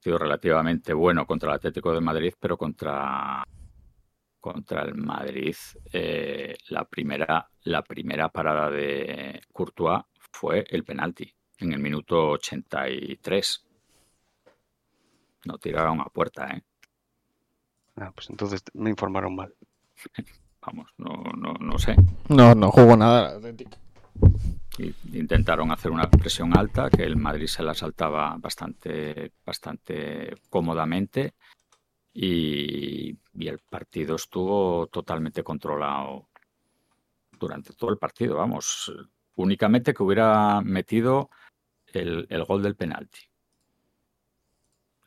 partido relativamente bueno contra el Atlético de Madrid, pero contra contra el Madrid eh, la primera la primera parada de Courtois fue el penalti en el minuto 83. No tiraron a puerta, ¿eh? Ah, pues entonces me informaron mal. Vamos, no, no, no sé. No, no jugó nada el Atlético. Intentaron hacer una presión alta, que el Madrid se la saltaba bastante, bastante cómodamente y, y el partido estuvo totalmente controlado durante todo el partido. Vamos, únicamente que hubiera metido el, el gol del penalti.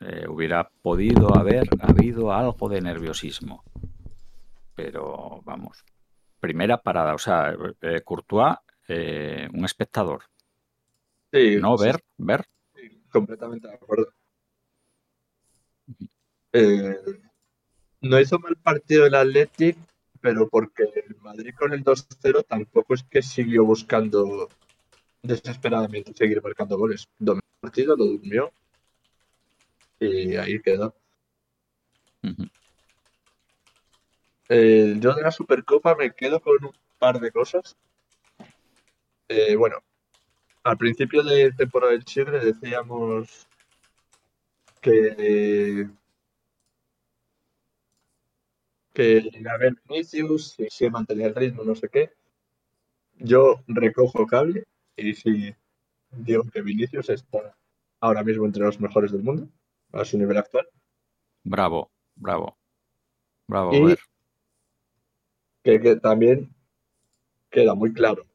Eh, hubiera podido haber habido algo de nerviosismo. Pero vamos, primera parada, o sea, eh, Courtois, eh, un espectador, Sí, no sí, ver, ver. sí, completamente de acuerdo. Eh, no hizo mal partido el Athletic, pero porque el Madrid con el 2-0 tampoco es que siguió buscando desesperadamente seguir marcando goles. Dominó el partido, lo durmió y ahí quedó. Eh, yo de la Supercopa me quedo con un par de cosas. Eh, bueno, al principio de temporada del Chile decíamos que que a ver Vinicius, si se mantenía el ritmo, no sé qué. Yo recojo cable y si digo que Vinicius está ahora mismo entre los mejores del mundo a su nivel actual. Bravo, bravo. Bravo, Y- Ver. Que, que también queda muy claro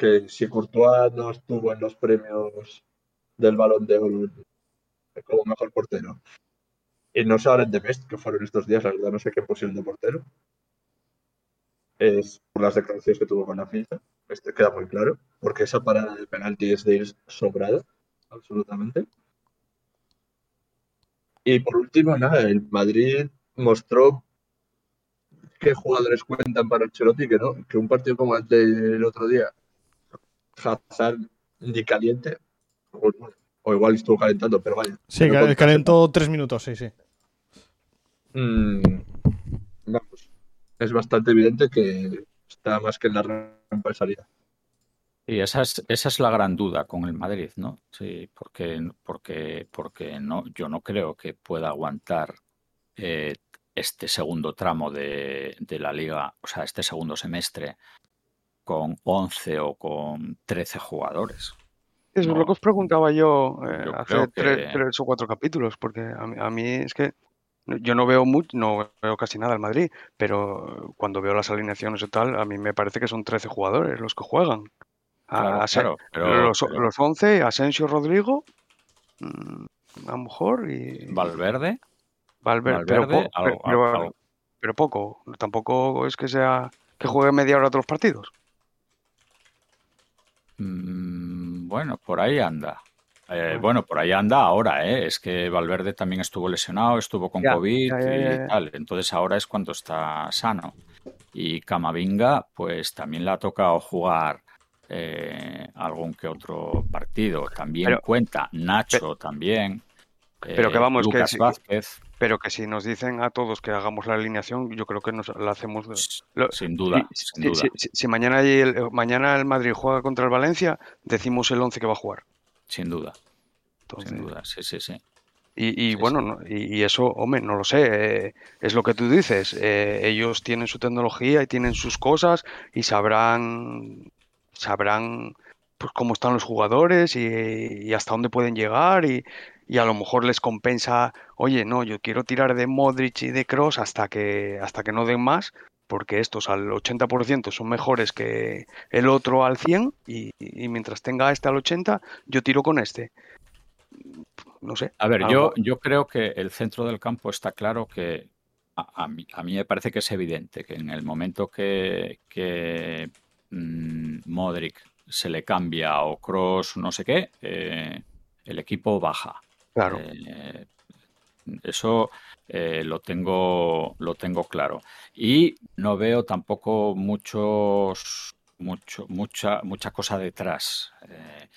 que si Courtois no estuvo en los premios del Balón de Oro como mejor portero y no se hablan de Best, que fueron estos días, la verdad no sé qué pusieron de portero, es por las declaraciones que tuvo con la FIFA, este queda muy claro, porque esa parada de penalti es de ir sobrada, absolutamente. Y por último, nada, el Madrid mostró qué jugadores cuentan para Ancelotti, que no, que un partido como el del otro día, Hazard ni caliente, o, o igual estuvo calentando, pero vaya. Sí, no ca- contaste calentó tres minutos, sí, sí. Mm, vamos, es bastante evidente que está más que en la rampa de salida. Y esa es, esa es la gran duda con el Madrid, ¿no? Sí, porque, porque, porque no, yo no creo que pueda aguantar eh, este segundo tramo de, de la liga, o sea, este segundo semestre con 11 o con 13 jugadores. Eso No. es lo que os preguntaba yo, eh, Yo hace que- tres, o cuatro capítulos, porque a mí, a mí es que yo no veo mucho, no veo casi nada al Madrid, pero cuando veo las alineaciones y tal, a mí me parece que son 13 jugadores los que juegan. Claro, Asen- claro, pero, los, pero los 11, Asensio, Rodrigo, mm, a lo mejor, y Valverde, Valverde, pero, Valverde, po- algo- pero- algo- pero poco, tampoco es que sea que juegue media hora todos los partidos. Mm, bueno, por ahí anda. Eh, bueno, por ahí anda ahora, ¿eh? Es que Valverde también estuvo lesionado, estuvo con Ya, COVID ya, ya, y tal. Entonces ahora es cuando está sano. Y Camavinga, pues también le ha tocado jugar eh, algún que otro partido. También Pero- cuenta. Nacho también. Pero que eh, vamos, que Vázquez, Pero que si nos dicen a todos que hagamos la alineación, yo creo que nos la hacemos. de- lo- sin duda, si, sin si- duda. si- si- si mañana, el, mañana el Madrid juega contra el Valencia, decimos el 11 que va a jugar. Sin duda, Entonces, sin duda, sí, sí, sí. Y, y Sí, bueno, sí. no- y, y eso, hombre, no lo sé. eh, es lo que tú dices. eh, ellos tienen su tecnología y tienen sus cosas y sabrán, sabrán pues cómo están los jugadores y, y hasta dónde pueden llegar y, y a lo mejor les compensa, oye, no, yo quiero tirar de Modric y de Cross hasta que, hasta que no den más, porque estos al 80% son mejores que el otro al 100 y, y mientras tenga este al 80, yo tiro con este. No sé. A ver, algo- yo, yo creo que el centro del campo está claro que a, a mí, a mí me parece que es evidente que en el momento que, que mm, Modric se le cambia o Cross no sé qué, eh, el equipo baja. Claro. Eh, eso eh, lo tengo, lo tengo claro. Y no veo tampoco muchos, mucho, mucha, mucha cosa detrás. Eh,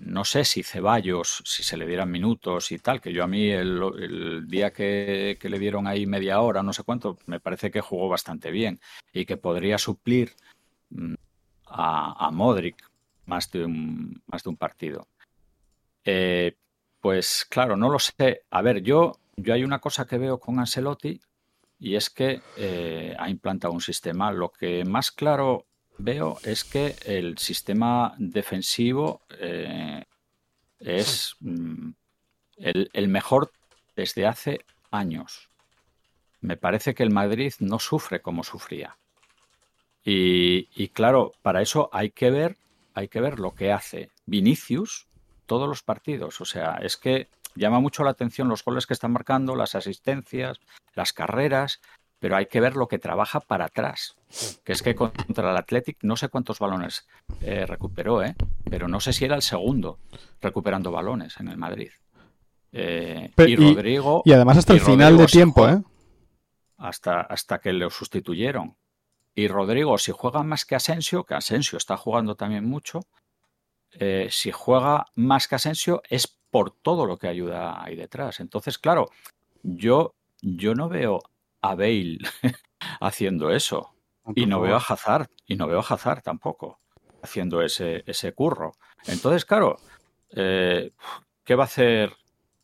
no sé si Ceballos, si se le dieran minutos y tal, que yo a mí el, el día que, le dieron ahí media hora, no sé cuánto, me parece que jugó bastante bien y que podría suplir mm, a, a Modric más de un, más de un partido. Eh, pues claro, no lo sé. A ver, yo, yo hay una cosa que veo con Ancelotti y es que eh, ha implantado un sistema. Lo que más claro veo es que el sistema defensivo eh, es mm, el, mejor desde hace años. Me parece que el Madrid no sufre como sufría. Y, y claro, para eso hay que ver, hay que ver lo que hace Vinicius todos los partidos. O sea, es que llama mucho la atención los goles que están marcando, las asistencias, las carreras, pero hay que ver lo que trabaja para atrás. Que es que contra el Athletic no sé cuántos balones eh, recuperó, ¿eh? pero no sé si era el segundo recuperando balones en el Madrid. Eh, Pero- y Rodrigo. Y además hasta y el final Rodrigo de tiempo, ¿eh? hasta, hasta que lo sustituyeron. Y Rodrigo, si juega más que Asensio, que Asensio está jugando también mucho, eh, si juega más que Asensio es por todo lo que ayuda ahí detrás. Entonces, claro, yo, yo no veo a Bale haciendo eso. Y no veo a Hazard, y no veo a Hazard tampoco haciendo ese, ese curro. Entonces, claro, eh, ¿qué va a hacer?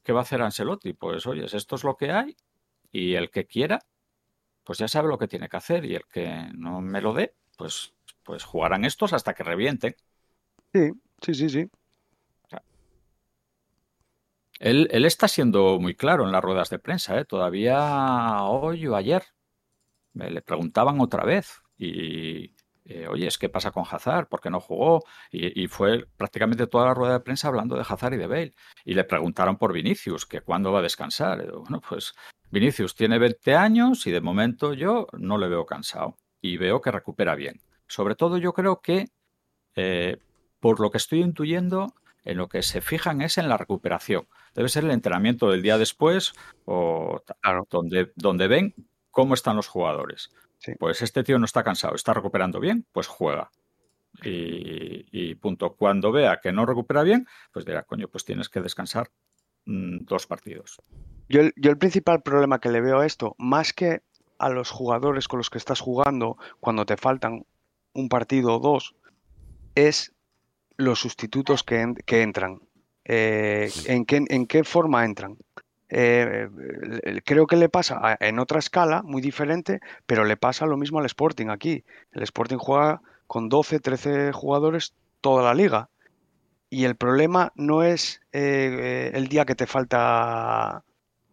¿Qué va a hacer Ancelotti? Pues oye, esto es lo que hay y el que quiera, pues ya sabe lo que tiene que hacer y el que no me lo dé, pues, pues jugarán estos hasta que revienten. Sí, sí, sí, sí. Él, él, está siendo muy claro en las ruedas de prensa, ¿eh? todavía hoy o ayer me le preguntaban otra vez y, eh, oye, ¿qué pasa con Hazard? ¿Por qué no jugó? Y, fue prácticamente toda la rueda de prensa hablando de Hazard y de Bale. Y le preguntaron por Vinicius, que cuándo va a descansar. bueno, pues Vinicius tiene 20 años y de momento yo no le veo cansado y veo que recupera bien. Sobre todo yo creo que, eh, por lo que estoy intuyendo, en lo que se fijan es en la recuperación. Debe ser el entrenamiento del día después o donde, donde ven cómo están los jugadores. Pues este tío no está cansado, está recuperando bien, pues juega. Y, punto. Cuando vea que no recupera bien, pues dirá, coño, pues tienes que descansar mm, dos partidos. Yo yo el principal problema que le veo a esto, más que a los jugadores con los que estás jugando cuando te faltan un partido o dos, es los sustitutos que, entran. Eh, ¿en, qué, ¿En qué forma entran? Eh, creo que le pasa en otra escala muy diferente, pero le pasa lo mismo al Sporting aquí. El Sporting juega con 12, 13 jugadores toda la liga. Y el problema no es eh, el día que te falta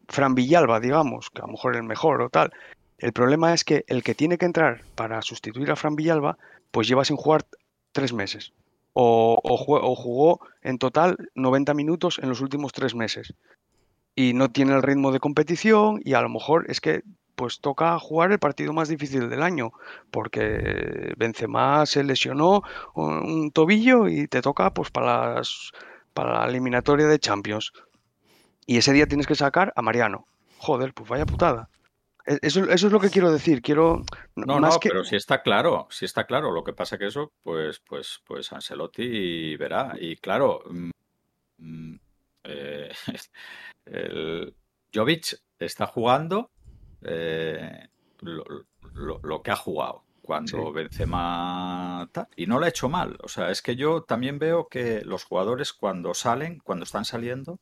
Fran Villalba, digamos, que a lo mejor es el mejor o tal. El problema es que el que tiene que entrar para sustituir a Fran Villalba, pues lleva sin jugar tres meses o, jugó en total 90 minutos en los últimos tres meses. Y no tiene el ritmo de competición y a lo mejor es que pues toca jugar el partido más difícil del año porque Benzema se lesionó un tobillo y te toca pues para las para la eliminatoria de Champions. Y ese día tienes que sacar a Mariano. Joder pues vaya putada e-, eso, es lo que quiero decir. Quiero. No, no, pero sí está claro, sí está claro. Lo que pasa que eso, pues, pues, pues Ancelotti verá. Y claro, mm, mm, eh, el Jovic está jugando eh, lo, que ha jugado cuando Benzema y no lo ha hecho mal. O sea, es que yo también veo que los jugadores cuando salen, cuando están saliendo,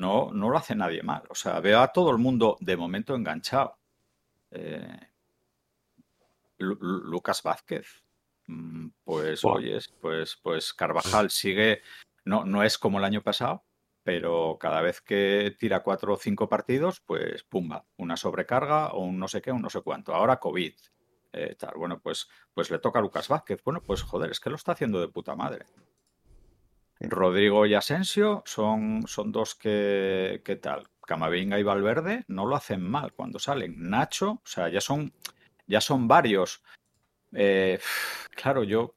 no, no lo hace nadie mal. O sea, veo a todo el mundo de momento enganchado. Eh, Lucas Vázquez, mm, pues oyes, pues, pues Carvajal sigue, no, no es como el año pasado, pero cada vez que tira cuatro o cinco partidos, pues pumba, una sobrecarga o un no sé qué, un no sé cuánto. Ahora COVID. Eh, tal. Bueno, pues, pues le toca a Lucas Vázquez. Bueno, pues joder, es que lo está haciendo de puta madre. Rodrigo y Asensio son, son dos que, ¿qué tal? Camavinga y Valverde no lo hacen mal cuando salen. Nacho, o sea, ya son, ya son varios. Eh, claro, yo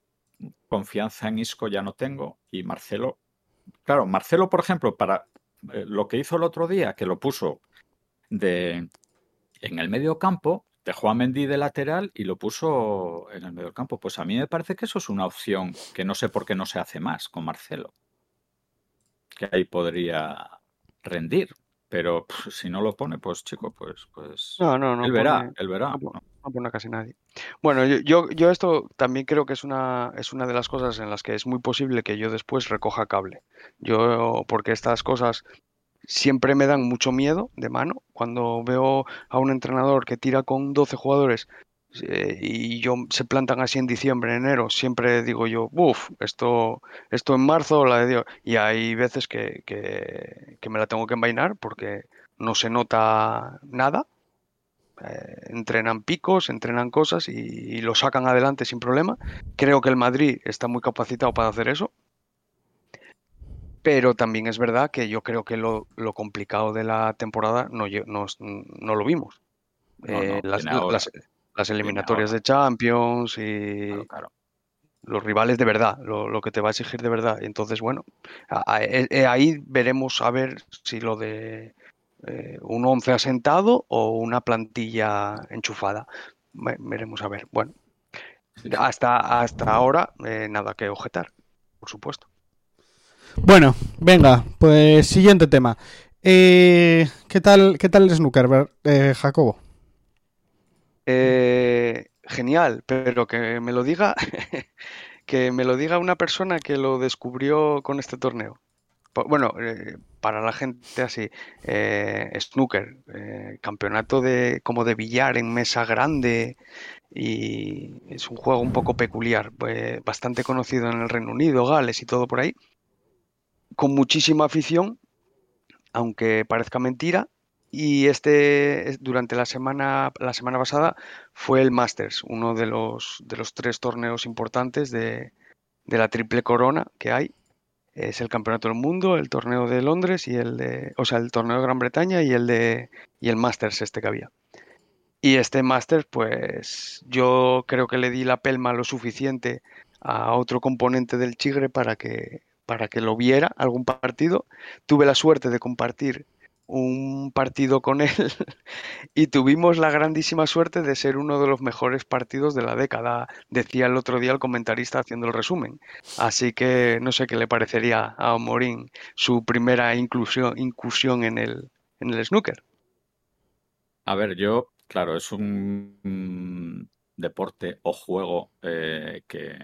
confianza en Isco ya no tengo y Marcelo, claro, Marcelo, por ejemplo, para eh, lo que hizo el otro día, que lo puso de en el medio campo, dejó a Mendy de lateral y lo puso en el medio campo. Pues a mí me parece que eso es una opción que no sé por qué no se hace más con Marcelo. Que ahí podría rendir. Pero si no lo pone, pues chico, pues, pues no, no, no él verá, él verá. No, no pone casi nadie. Bueno, yo, yo, esto también creo que es una, es una de las cosas en las que es muy posible que yo después recoja cable. Yo, porque estas cosas siempre me dan mucho miedo de mano. Cuando veo a un entrenador que tira con 12 jugadores eh, y yo se plantan así en diciembre, en enero, siempre digo yo, uff, esto, esto en marzo la de Dios. Y hay veces que, que, me la tengo que envainar porque no se nota nada. Eh, entrenan picos, entrenan cosas y, lo sacan adelante sin problema. Creo que el Madrid está muy capacitado para hacer eso. Pero también es verdad que yo creo que lo, complicado de la temporada no, no, lo vimos. Eh, las, las eliminatorias de Champions y los rivales de verdad, lo, que te va a exigir de verdad. Entonces, bueno, e, e, ahí veremos a ver si lo de eh, un 11 asentado o una plantilla enchufada. Veremos a ver. Bueno, hasta, hasta ahora eh, nada que objetar, por supuesto. Bueno, venga, pues siguiente tema. Eh, ¿qué, tal, ¿Qué tal el snooker, Jacobo? Eh, genial, pero que me lo diga, que me lo diga una persona que lo descubrió con este torneo. Bueno, eh, para la gente así, eh, snooker, eh, campeonato de como de billar en mesa grande y es un juego un poco peculiar, eh, bastante conocido en el Reino Unido, Gales y todo por ahí, con muchísima afición, aunque parezca mentira. Y este, es- durante la semana, la semana pasada, fue el Masters, uno de los, de los tres torneos importantes de, de la triple corona que hay. Es el Campeonato del Mundo, el torneo de Londres y el de, o sea, el torneo de Gran Bretaña y el de, y el Masters este que había. Y este Masters, pues yo creo que le di la pelma lo suficiente a otro componente del Chigre para que, para que lo viera algún partido. Tuve la suerte de compartir un partido con él y tuvimos la grandísima suerte de ser uno de los mejores partidos de la década, decía el otro día el comentarista haciendo el resumen. Así que no sé qué le parecería a Morín su primera inclusión, incursión en el, en el snooker. A ver, yo, claro, es un mm, deporte o juego eh, que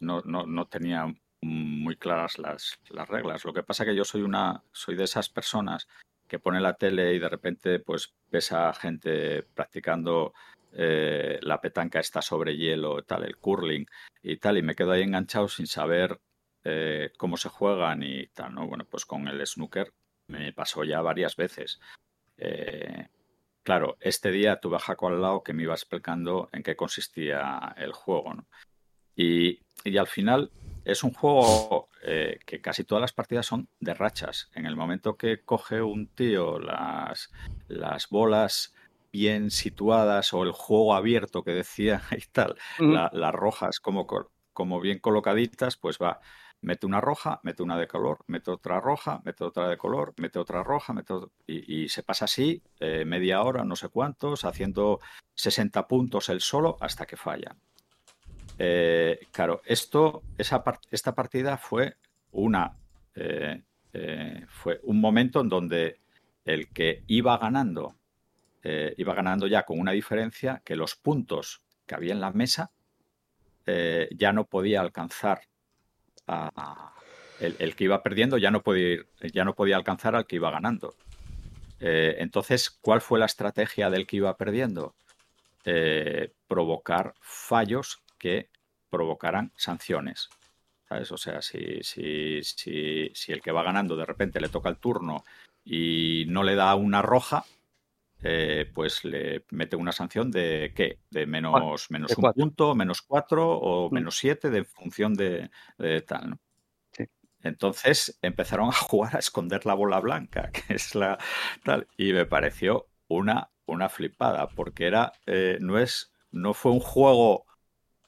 no, no, no tenía muy claras las, las reglas. Lo que pasa que yo soy una, soy de esas personas que pone la tele y de repente pues ves a gente practicando eh, la petanca está sobre hielo, tal, el curling y tal, y me quedo ahí enganchado sin saber eh, cómo se juegan y tal, ¿no? Bueno, pues con el snooker me pasó ya varias veces. Eh, Claro, este día tuve a Jaco al lado que me iba explicando en qué consistía el juego. Y, y al final es un juego eh, que casi todas las partidas son de rachas. En el momento que coge un tío las, las bolas bien situadas o el juego abierto que decía y tal, la- las rojas como, como bien colocaditas, pues va, mete una roja, mete una de color, mete otra roja, mete otra de color, mete otra roja, mete ot- y, y se pasa así eh, media hora, no sé cuántos, haciendo 60 puntos el solo hasta que falla. Eh, claro, esto, esa esta partida fue una eh, eh, fue un momento en donde el que iba ganando iba ganando ya con una diferencia que los puntos que había en la mesa ya no podía alcanzar el, el que iba perdiendo ya no podía ir- ya no podía alcanzar al que iba ganando. Entonces, ¿cuál fue la estrategia del que iba perdiendo? Provocar fallos que provocaran sanciones. ¿Sabes? O sea, si, si, si, si el que va ganando de repente le toca el turno y no le da una roja, eh, pues le mete una sanción de ¿qué? De menos, menos de un cuatro. punto, menos cuatro o Mm. menos siete, de función de, de tal, ¿no? Sí. Entonces empezaron a jugar a esconder la bola blanca, que es la tal, y me pareció una, una flipada, porque era, eh, no es, no fue un juego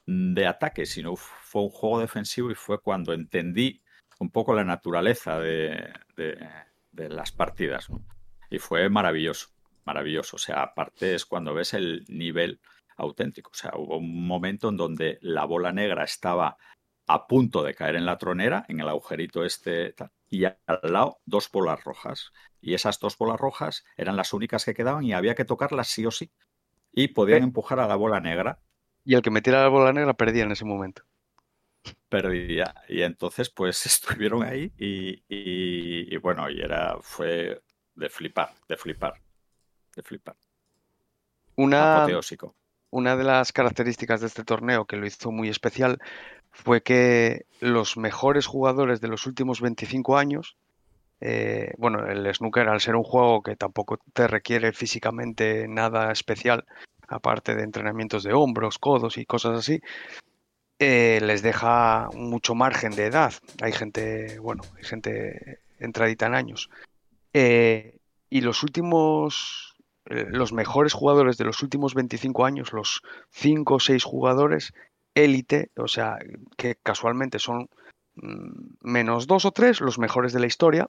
de ataque, sino fue un juego defensivo y fue cuando entendí un poco la naturaleza de, de- de las partidas, ¿no? Y fue maravilloso, maravilloso. O sea, aparte es cuando ves el nivel auténtico. O sea, hubo un momento en donde la bola negra estaba a punto de caer en la tronera, en el agujerito este, y al lado dos bolas rojas. Y esas dos bolas rojas eran las únicas que quedaban y había que tocarlas sí o sí. Y podían empujar a la bola negra Y el que metiera la bola negra perdía en ese momento. perdía. Y entonces, pues estuvieron ahí y, y- y bueno, y era, fue de flipar, de flipar, de flipar. Una, Apoteósico. una de las características de este torneo que lo hizo muy especial fue que los mejores jugadores de los últimos 25 años, eh, bueno, el snooker al ser un juego que tampoco te requiere físicamente nada especial, aparte de entrenamientos de hombros, codos y cosas así, eh, les deja mucho margen de edad. Hay gente, bueno, hay gente entradita en años. Eh, y los últimos, eh, los mejores jugadores de los últimos 25 años, los 5 o 6 jugadores élite, o sea, que casualmente son mm, menos 2 o 3, los mejores de la historia,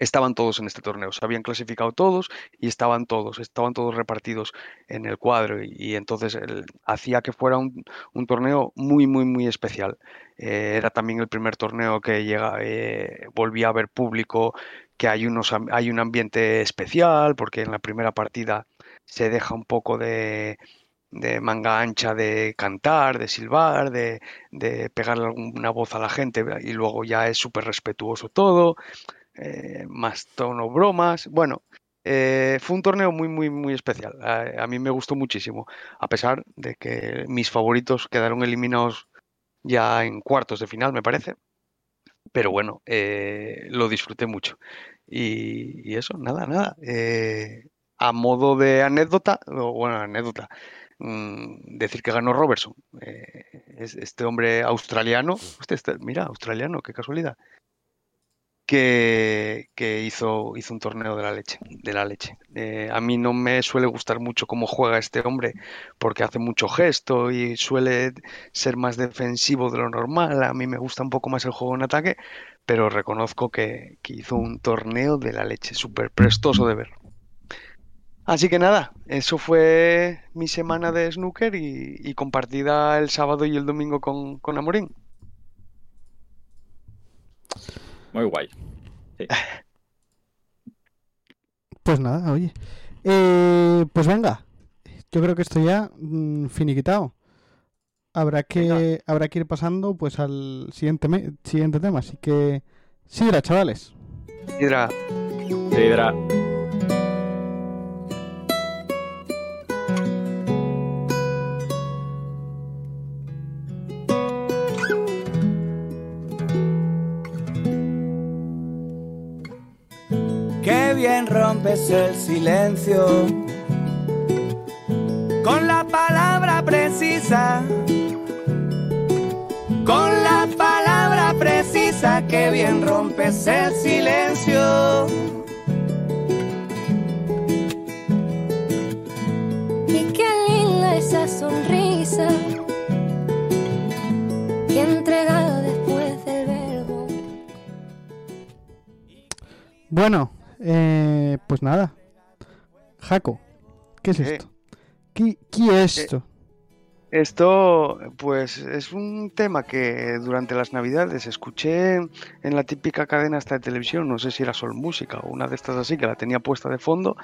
estaban todos en este torneo. Se habían clasificado todos y estaban todos, estaban todos repartidos en el cuadro y, entonces hacía que fuera un, un torneo muy, muy, muy especial. Eh, era también el primer torneo que llega, eh, volvía a ver público, que hay, unos, hay un ambiente especial, porque en la primera partida se deja un poco de, de manga ancha de cantar, de silbar, de, de pegarle alguna voz a la gente y luego ya es súper respetuoso todo, eh, más tono bromas. Bueno, eh, fue un torneo muy, muy, muy especial. A, a, mí me gustó muchísimo, a pesar de que mis favoritos quedaron eliminados ya en cuartos de final, me parece. Pero bueno, eh, lo disfruté mucho. Y, y, eso, nada, nada. Eh, a modo de anécdota, o bueno, anécdota, mmm, decir que ganó Robertson. Eh, este hombre australiano, usted está, mira, australiano, qué casualidad que, hizo, hizo un torneo de la leche. De la leche. Eh, a mí no me suele gustar mucho cómo juega este hombre porque hace mucho gesto y suele ser más defensivo de lo normal. A mí me gusta un poco más el juego en ataque, pero reconozco que, que hizo un torneo de la leche, súper prestoso de ver. Así que nada, eso fue mi semana de snooker y, y compartida el sábado y el domingo con, con Amorín. Muy guay. Sí. Pues nada, oye. Eh, pues venga. Yo creo que esto ya mmm, finiquitado. Habrá que, habrá que ir pasando pues al siguiente, me siguiente tema. Así que. Sidra, chavales. Sidra. Sidra. Bien rompes el silencio con la palabra precisa, con la palabra precisa que bien rompes el silencio. Y qué linda esa sonrisa que entregada después del verbo. Bueno, eh, pues nada. Jaco, ¿qué es Eh, esto? ¿Qué, qué es esto? Esto, pues, es un tema que durante las Navidades escuché en la típica cadena esta de televisión, no sé si era Sol Música o una de estas así, que la tenía puesta de fondo.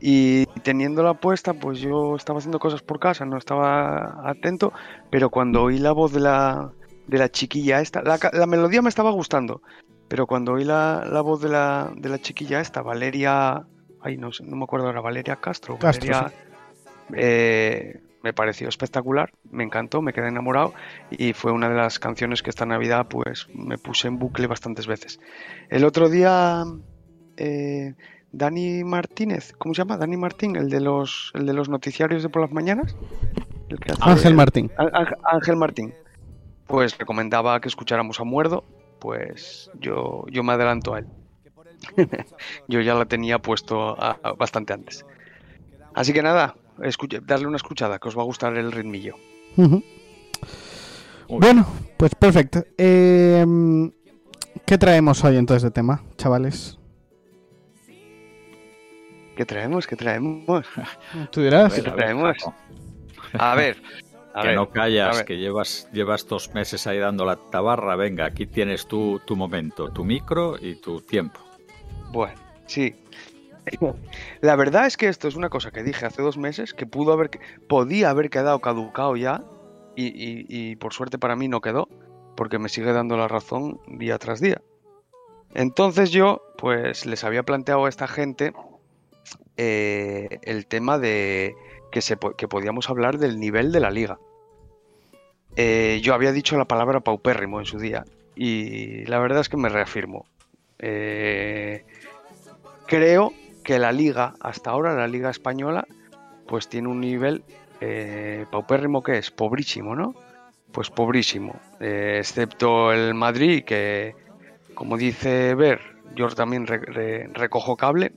Y teniéndola puesta, pues yo estaba haciendo cosas por casa, no estaba atento, pero cuando oí la voz de la, de la chiquilla esta, la melodía me estaba gustando, pero cuando oí la, la voz de la, de la chiquilla esta, Valeria, ay, no sé, no me acuerdo ahora, Valeria Castro, Castro, Valeria, eh, me pareció espectacular, me encantó, me quedé enamorado y fue una de las canciones que esta Navidad pues me puse en bucle bastantes veces. El otro día eh, Dani Martínez, ¿cómo se llama? Dani Martín, el de los el de los noticiarios de por las mañanas. El que hace- Ángel Martín. Ángel Martín. Pues recomendaba que escucháramos a Muerdo, pues yo, yo me adelanto a él. yo ya la tenía puesto a- a- bastante antes. Así que nada, escuche- darle una escuchada, que os va a gustar el ritmillo. Bueno, pues perfecto. Eh, ¿Qué traemos hoy entonces de tema, chavales? ¿Qué traemos? ¿Qué traemos? Tú dirás. ¿Qué traemos? A ver, a que ver, no callas, que llevas, llevas dos meses ahí dando la tabarra. Venga, aquí tienes tu, tu momento, tu micro y tu tiempo. Bueno, sí. La verdad es que esto es una cosa que dije hace dos meses que pudo haber, podía haber quedado caducado ya y, y- y por suerte para mí no quedó porque me sigue dando la razón día tras día. Entonces yo pues les había planteado a esta gente eh, el tema de que, se, que podíamos hablar del nivel de la liga. Eh, yo había dicho la palabra paupérrimo en su día y la verdad es que me reafirmo. Eh, creo que la liga, hasta ahora la liga española, pues tiene un nivel eh, paupérrimo que es pobrísimo, ¿no? Pues pobrísimo, Eh, excepto el Madrid, que como dice Ver, yo también re- re- recojo cable.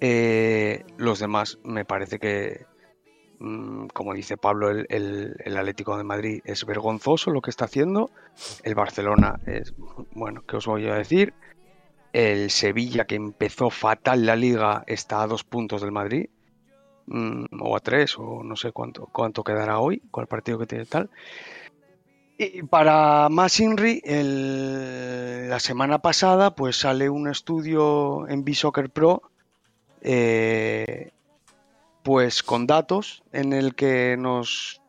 Eh, los demás me parece que, mm, como dice Pablo, el, el- Atlético de Madrid es vergonzoso lo que está haciendo. El Barcelona es, bueno, ¿qué os voy a decir? El Sevilla, que empezó fatal la liga, está a dos puntos del Madrid, mm, o a tres, o no sé cuánto, cuánto quedará hoy, cuál partido que tiene tal. Y para más Inri, la semana pasada, pues sale un estudio en B-Soccer Pro, eh, pues con datos en el que nos,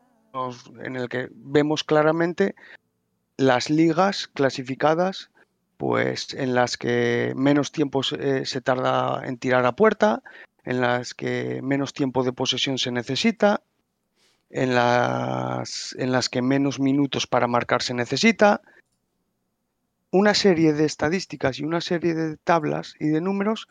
en el que vemos claramente las ligas clasificadas pues en las que menos tiempo se, eh, se tarda en tirar a puerta, en las que menos tiempo de posesión se necesita, en las, en las que menos minutos para marcar se necesita. Una serie de estadísticas y una serie de tablas y de números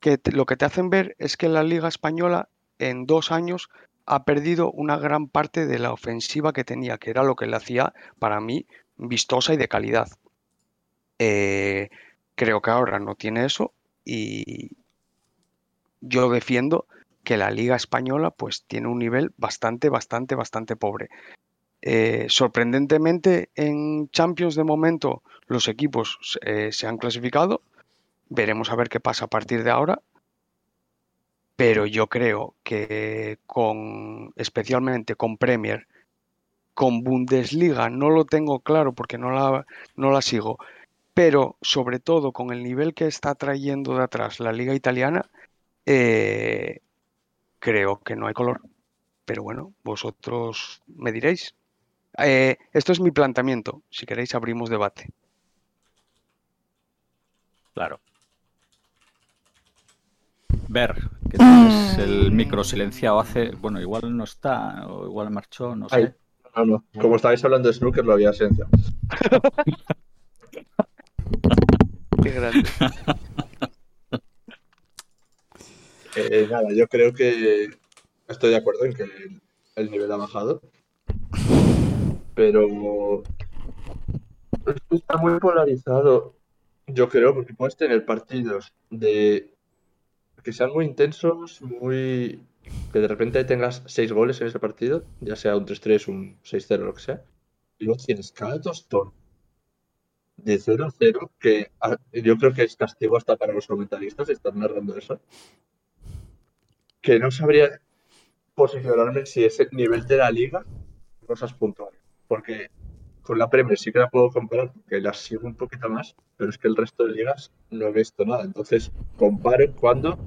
que lo que te hacen ver es que la Liga Española en dos años ha perdido una gran parte de la ofensiva que tenía, que era lo que le hacía para mí vistosa y de calidad. Eh, creo que ahora no tiene eso y yo defiendo que la Liga Española pues tiene un nivel bastante, bastante, bastante pobre. Eh, sorprendentemente en Champions de momento los equipos eh, se han clasificado. Veremos a ver qué pasa a partir de ahora. Pero yo creo que con, especialmente con Premier, con Bundesliga, no lo tengo claro porque no la, no la sigo, pero sobre todo con el nivel que está trayendo de atrás la liga italiana, eh, creo que no hay color. Pero bueno, vosotros me diréis. Eh, esto es mi planteamiento. Si queréis, abrimos debate. Claro. Ver, que tienes Mm. el micro silenciado hace. Bueno, igual no está, o igual marchó, no sé. Ay, no, no. Como estabais hablando de snooker, lo había silenciado. Qué grande. Eh, nada, yo creo que estoy de acuerdo en que el, el nivel ha bajado. Pero es está muy polarizado. Yo creo, porque puedes tener partidos de que sean muy intensos, muy que de repente tengas seis goles en ese partido, ya sea un 3-3, un 6-0, lo que sea. Y luego tienes cada tostón de 0-0, que ah, yo creo que es castigo hasta para los comentaristas estar narrando eso que no sabría posicionarme si ese nivel de la liga, cosas puntuales. Porque con la Premier sí que la puedo comparar, porque la sigo un poquito más, pero es que el resto de ligas no he visto nada. Entonces, comparo cuando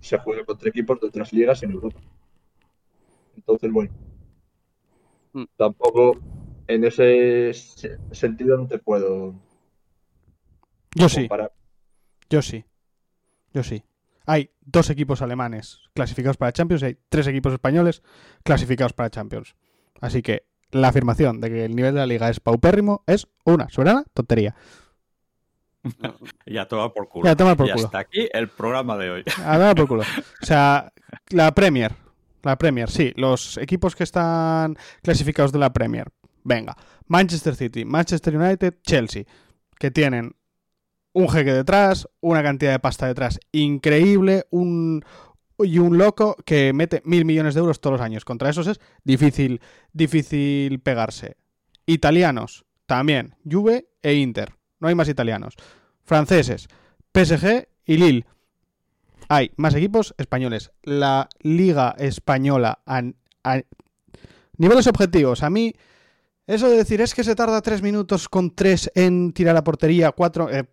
se juega contra equipos de otras ligas en Europa. Entonces, bueno, Mm. tampoco en ese se- sentido no te puedo Yo sí, yo sí. Yo sí. Hay dos equipos alemanes clasificados para Champions y hay tres equipos españoles clasificados para Champions. Así que la afirmación de que el nivel de la liga es paupérrimo es una soberana tontería. Ya toma por culo. Ya toma por y culo. hasta aquí el programa de hoy. A dar por culo. O sea, la Premier. La Premier, sí. Los equipos que están clasificados de la Premier. Venga. Manchester City, Manchester United, Chelsea. Que tienen un jeque detrás, una cantidad de pasta detrás increíble, un y un loco que mete mil millones de euros todos los años. Contra esos es difícil, difícil pegarse. Italianos, también. Juve e Inter. No hay más italianos. Franceses, PSG y Lille. Hay más equipos españoles. La Liga Española a, niveles objetivos. A mí, eso de decir es que se tarda tres minutos con tres en tirar a portería, cuatro. eh,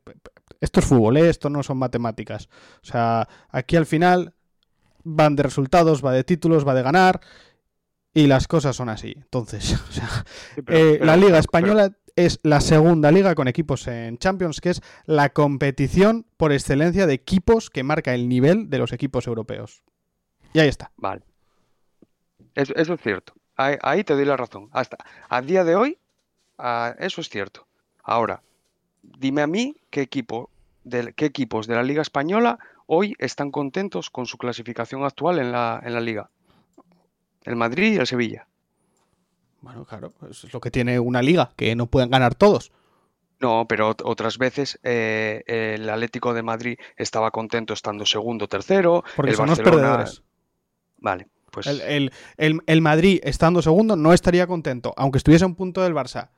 esto es fútbol, ¿eh? esto no son matemáticas. O sea, aquí al final van de resultados, va de títulos, va de ganar. Y las cosas son así. Entonces, o sea, Sí, pero- eh, pero- la Liga pero- Española es la segunda liga con equipos en Champions, que es la competición por excelencia de equipos que marca el nivel de los equipos europeos. Y ahí está. Vale. Eso, eso es cierto. Ahí, ahí te doy la razón. Hasta a día de hoy, ah, eso es cierto. Ahora, dime a mí qué equipo, de, qué equipos de la Liga Española hoy están contentos con su clasificación actual en la, en la Liga. El Madrid y el Sevilla. Bueno, claro, es lo que tiene una liga, que no pueden ganar todos. No, pero ot- otras veces eh, el Atlético de Madrid estaba contento estando segundo, tercero. Porque el son los Barcelona- perdedores. Vale, pues El, el- el- el Madrid, estando segundo, no estaría contento, aunque estuviese a un punto del Barça.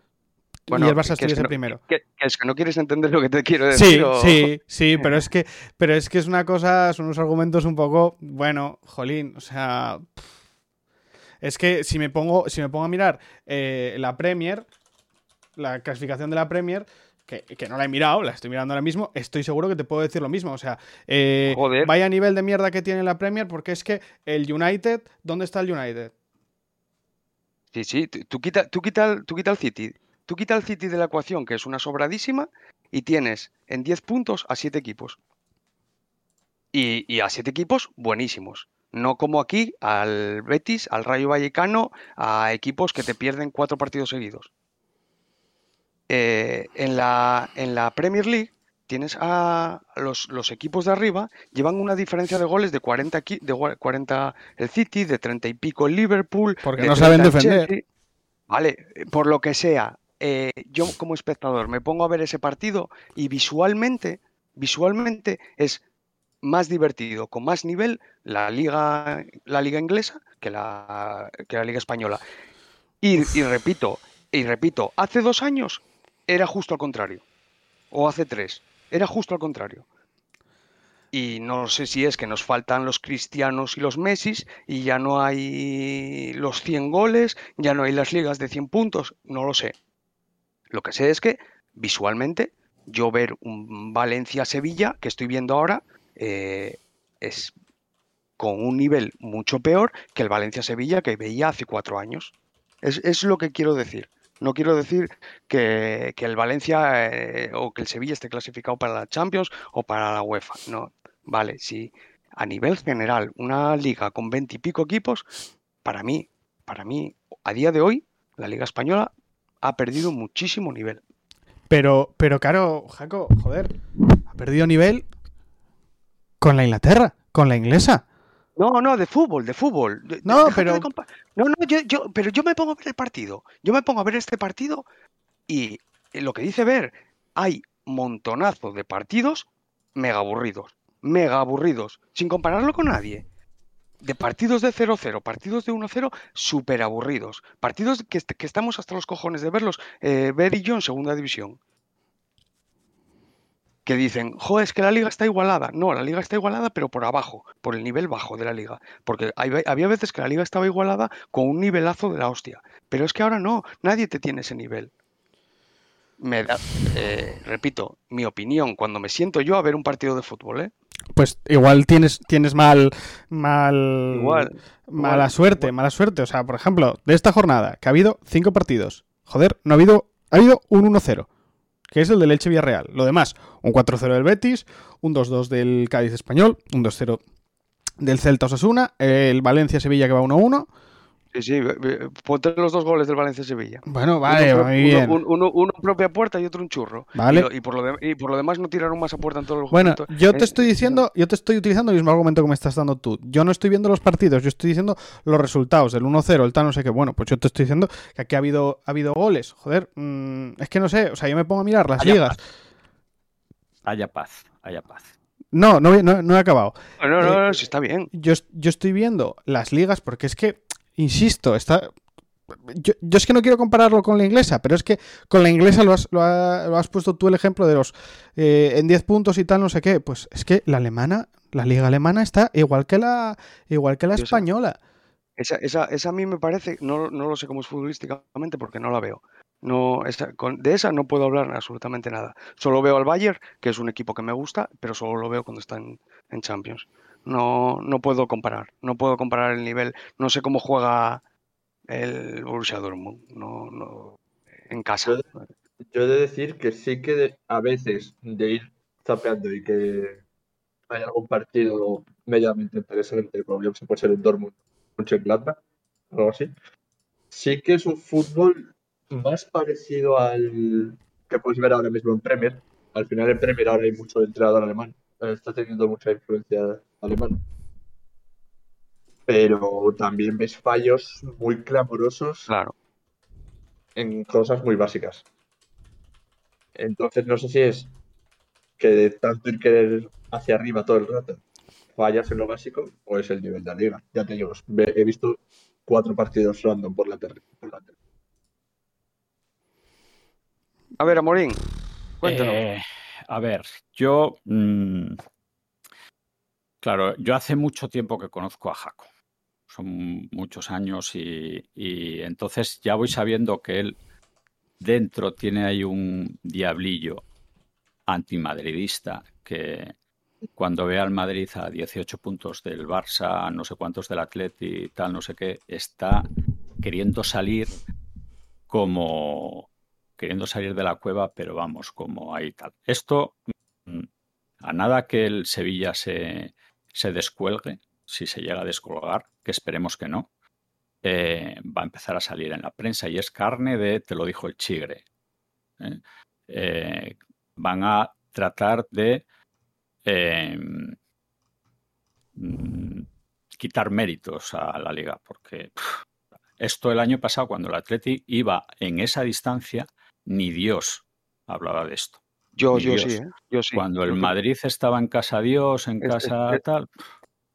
Bueno, y el Barça es estuviese que no- primero. que- que es que no quieres entender lo que te quiero decir. Sí, o- sí, sí, pero es que, pero es que es una cosa, son unos argumentos un poco, bueno, jolín, o sea, es que si me pongo, si me pongo a mirar eh, la Premier, la clasificación de la Premier, que, que no la he mirado, la estoy mirando ahora mismo, estoy seguro que te puedo decir lo mismo. O sea, eh, Joder. vaya nivel de mierda que tiene la Premier, porque es que el United, ¿dónde está el United? Sí, sí, tú, tú quita, tú, quita tú quita el City. Tú quita el City de la ecuación, que es una sobradísima, y tienes en 10 puntos a 7 equipos. Y, y a 7 equipos buenísimos. No como aquí al Betis, al Rayo Vallecano, a equipos que te pierden 4 partidos seguidos. Eh, en, la, en la Premier League tienes a los, los equipos de arriba, llevan una diferencia de goles de 40, equi- de gua- 40 el City, de 30 y pico el Liverpool. Porque no saben 30 el defender. Chelsea. Vale, por lo que sea, eh, yo como espectador me pongo a ver ese partido y visualmente, visualmente es más divertido, con más nivel la liga, la liga inglesa que la, que la liga española. Y, y repito, y repito, hace dos años era justo al contrario. O hace tres, era justo al contrario. Y no sé si es que nos faltan los cristianos y los Messis y ya no hay los 100 goles, ya no hay las ligas de 100 puntos, no lo sé. Lo que sé es que visualmente yo ver un Valencia-Sevilla que estoy viendo ahora eh, es con un nivel mucho peor que el Valencia-Sevilla que veía hace cuatro años. Es, lo que quiero decir. No quiero decir que, el Valencia eh, o que el Sevilla esté clasificado para la Champions o para la UEFA. No, vale, si a nivel general una liga con 20 y pico equipos, para mí, para mí, a día de hoy, la Liga Española ha perdido muchísimo nivel. Pero, pero claro, Jaco, joder, ha perdido nivel con la Inglaterra, con la inglesa. No, no, de fútbol, de fútbol. De- de- No, de pero- compa- No, no, yo, yo, pero yo me pongo a ver el partido. Yo me pongo a ver este partido y lo que dice ver, hay montonazo de partidos mega aburridos. Mega aburridos. Sin compararlo con nadie. De partidos de 0-0, partidos de 1-0, súper aburridos. Partidos que, est- que estamos hasta los cojones de verlos. Eh, ver y yo en segunda división. Que dicen, joder, es que la liga está igualada. No, la liga está igualada, pero por abajo, por el nivel bajo de la liga. Porque había veces que la liga estaba igualada con un nivelazo de la hostia. Pero es que ahora no, nadie te tiene ese nivel. Me da, eh, repito, mi opinión cuando me siento yo a ver un partido de fútbol, ¿eh? Pues igual tienes, tienes mal, mal, Igual, mala igual, suerte, igual. mala suerte. O sea, por ejemplo, de esta jornada, que ha habido cinco partidos. Joder, no ha habido, ha habido un 1-0, que es el del Elche Villarreal. Lo demás, un 4-0 del Betis, un 2-2 del Cádiz Español, un 2-0 del Celta Osasuna, el Valencia Sevilla que va 1-1. Sí, sí, ponte los dos goles del Valencia-Sevilla. Bueno, vale, uno, muy uno- bien. un- uno- uno propia puerta y otro un churro. Vale. Y, lo- y por lo de- y por lo demás no tiraron más a puerta en todos los Bueno, momentos. yo te Eh, estoy diciendo, yo te estoy utilizando el mismo argumento que me estás dando tú. Yo no estoy viendo los partidos, yo estoy diciendo los resultados, el 1-0, el tal, no sé qué. Bueno, pues yo te estoy diciendo que aquí ha habido, ha habido goles. Joder, mm, es que no sé, o sea, yo me pongo a mirar las Haya ligas. Haya paz, haya paz. No, no, no, no he acabado. No, no, no, eh, no, sí está bien. Yo, yo estoy viendo las ligas porque es que, insisto, está... Yo, yo es que no quiero compararlo con la inglesa, pero es que con la inglesa lo has, lo ha- lo has puesto tú el ejemplo de los eh, en 10 puntos y tal, no sé qué. Pues es que la alemana, la liga alemana está igual que la, igual que la española. Esa, esa, esa a mí me parece, no, no lo sé cómo es futbolísticamente porque no la veo. No, esa- con- de esa no puedo hablar absolutamente nada. Solo veo al Bayern, que es un equipo que me gusta, pero solo lo veo cuando está en, en Champions. No, no puedo comparar, no puedo comparar el nivel. No sé cómo juega el Borussia Dortmund, no, no, en casa. Yo he de decir que sí que a veces de ir zapeando y que hay algún partido medianamente interesante, como se puede ser el Dortmund, un Gladbach, algo así. Sí que es un fútbol más parecido al que puedes ver ahora mismo en Premier. Al final en Premier ahora hay mucho entrenador alemán, está teniendo mucha influencia alemana. Pero también ves fallos muy clamorosos Claro. en cosas muy básicas. Entonces no sé si es que de tanto ir querer hacia arriba todo el rato fallas en lo básico o es el nivel de la liga. Ya te digo, he visto cuatro partidos random por la tele. por la tele. A ver, Amorín, cuéntanos. Eh, a ver, yo. mm, claro, yo hace mucho tiempo que conozco a Jaco. Son muchos años y, y entonces ya voy sabiendo que él dentro tiene ahí un diablillo antimadridista que cuando ve al Madrid a 18 puntos del Barça, no sé cuántos del Atleti, tal, no sé qué, está queriendo salir como queriendo salir de la cueva, pero vamos, como ahí tal. Esto, mm, a nada que el Sevilla se, se descuelgue, si se llega a descolgar, que esperemos que no, eh, va a empezar a salir en la prensa y es carne de, te lo dijo el chigre. ¿eh? Eh, van a tratar de mm, quitar méritos a la liga, porque esto el año pasado, cuando el Atleti iba en esa distancia, ni Dios hablaba de esto. Yo, yo sí, ¿eh? Yo sí. Cuando el Madrid estaba en casa Dios, en Es- casa es- tal,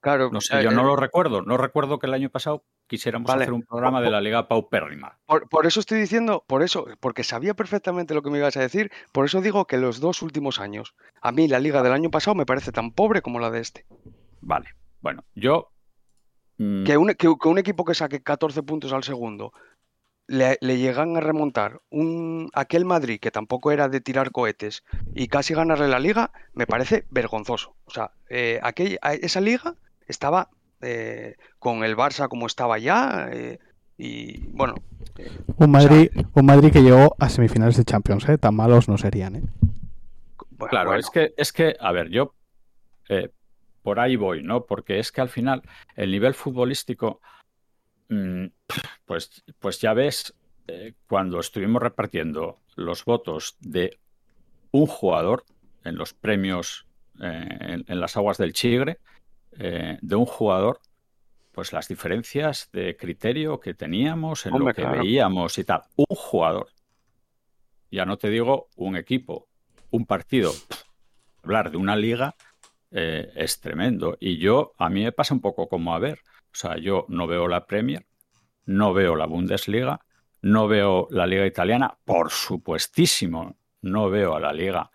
Claro, no sé, eh, yo no eh, lo recuerdo. No recuerdo que el año pasado quisiéramos Vale. hacer un programa de la Liga Paupérrima. Por, por eso estoy diciendo, por eso, porque sabía perfectamente lo que me ibas a decir, por eso digo que los dos últimos años, a mí la liga del año pasado me parece tan pobre como la de este. Vale. Bueno, yo. mm, Que un, que, que un equipo que saque 14 puntos al segundo le, le llegan a remontar un aquel Madrid que tampoco era de tirar cohetes y casi ganarle la liga, me parece vergonzoso. O sea, eh, aquella, a- esa liga estaba eh, con el Barça como estaba ya eh, y bueno, Un Madrid, un Madrid que llegó a semifinales de Champions, ¿eh? Tan malos no serían, ¿eh? bueno, Claro, bueno. es que, es que, a ver, yo eh, por ahí voy, ¿no? Porque es que al final el nivel futbolístico, pues, pues ya ves, eh, cuando estuvimos repartiendo los votos de un jugador en los premios eh, en, en las aguas del Chigre, eh, de un jugador, pues las diferencias de criterio que teníamos en Hombre, lo que claro. veíamos y tal. Un jugador. Ya no te digo un equipo, un partido. Hablar de una liga eh, es tremendo. Y yo, a mí me pasa un poco como a ver. O sea, yo no veo la Premier, no veo la Bundesliga, no veo la Liga Italiana, por supuestísimo, no veo a la Liga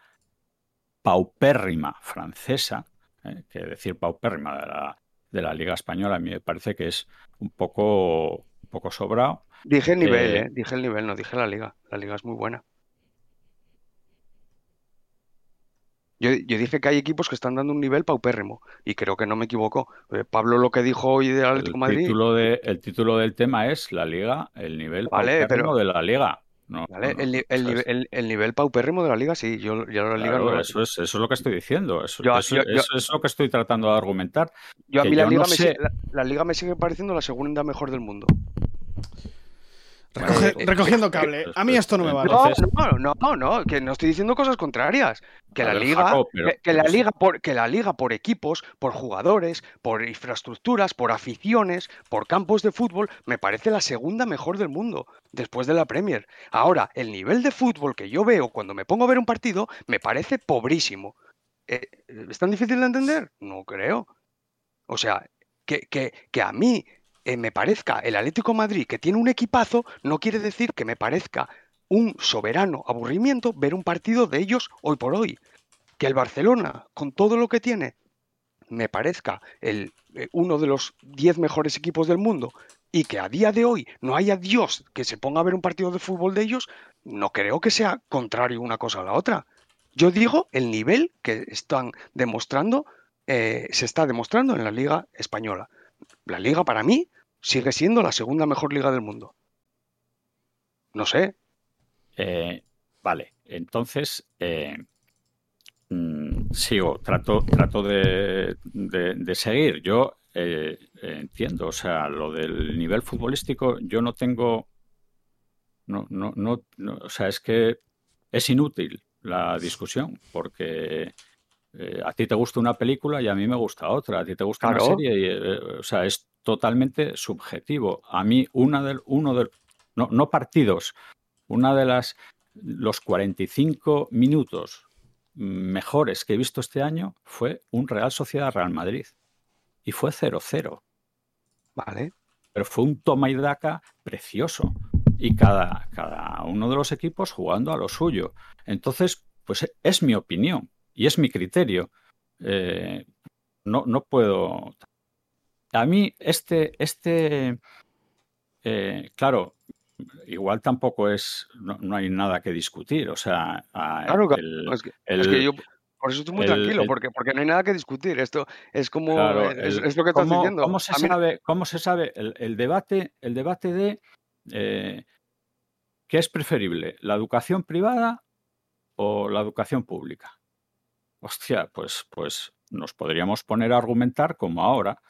paupérrima francesa, ¿eh? que decir paupérrima de la, de la Liga Española a mí me parece que es un poco, un poco sobrado. Dije el nivel, Eh, eh, Dije el nivel, no dije la liga. La liga es muy buena. Yo, yo dije que hay equipos que están dando un nivel paupérrimo y creo que no me equivoco. Eh, Pablo lo que dijo hoy del Atlético de El Madrid, título, de, el título del tema es la Liga, el nivel Vale, paupérrimo pero- de la Liga. No, ¿vale? no, no, El, el el- el nivel paupérrimo de la liga, sí, yo, yo la liga claro, no- eso, es, eso es lo que estoy diciendo. Eso, Yo- eso- yo- yo- eso es lo que estoy tratando de argumentar. yo a mí la liga, me sigue, la, la liga me sigue pareciendo la segunda mejor del mundo. Recoge- eh, recogiendo cable. A mí esto no me vale. No, no, no, no, no, que no estoy diciendo cosas contrarias. Que la ver, liga, Jacob, pero- que, que la sí. liga por, que la liga por equipos, por jugadores, por infraestructuras, por aficiones, por campos de fútbol, me parece la segunda mejor del mundo, después de la Premier. Ahora, el nivel de fútbol que yo veo cuando me pongo a ver un partido me parece pobrísimo. Eh, ¿Es tan difícil de entender? No creo. O sea, que, que, que a mí eh, me parezca el Atlético Madrid que tiene un equipazo, no quiere decir que me parezca un soberano aburrimiento ver un partido de ellos hoy por hoy. Que el Barcelona, con todo lo que tiene, me parezca el, eh, uno de los 10 mejores equipos del mundo y que a día de hoy no haya Dios que se ponga a ver un partido de fútbol de ellos, no creo que sea contrario una cosa a la otra. Yo digo el nivel que están demostrando, eh, se está demostrando en la Liga Española. La Liga para mí sigue siendo la segunda mejor liga del mundo. No sé, Eh, vale, entonces eh, mm, sigo, trato, trato de, de- seguir. Yo eh, entiendo, o sea, lo del nivel futbolístico, yo no tengo, no, no, no, no, o sea, es que es inútil la discusión, porque eh, a ti te gusta una película y a mí me gusta otra, a ti te gusta una serie y, eh, o sea, es totalmente subjetivo. A mí una del, uno del, no, no partidos, una de las los 45 minutos mejores que he visto este año fue un Real Sociedad Real Madrid y fue 0-0, vale. pero fue un toma y daca precioso y cada, cada uno de los equipos jugando a lo suyo. Entonces, pues es mi opinión y es mi criterio. Eh, no, no puedo. A mí, este, este, eh, claro, igual tampoco es, no, no hay nada que discutir. O sea, Claro, el- es que, es que el- yo por eso estoy muy el- tranquilo, porque, porque no hay nada que discutir. Esto es como Claro, es, lo que estás ¿cómo, diciendo. cómo se mí- sabe, cómo se sabe el, el debate, el debate de eh, qué es preferible, la educación privada o la educación pública? Hostia, pues, pues nos podríamos poner a argumentar como ahora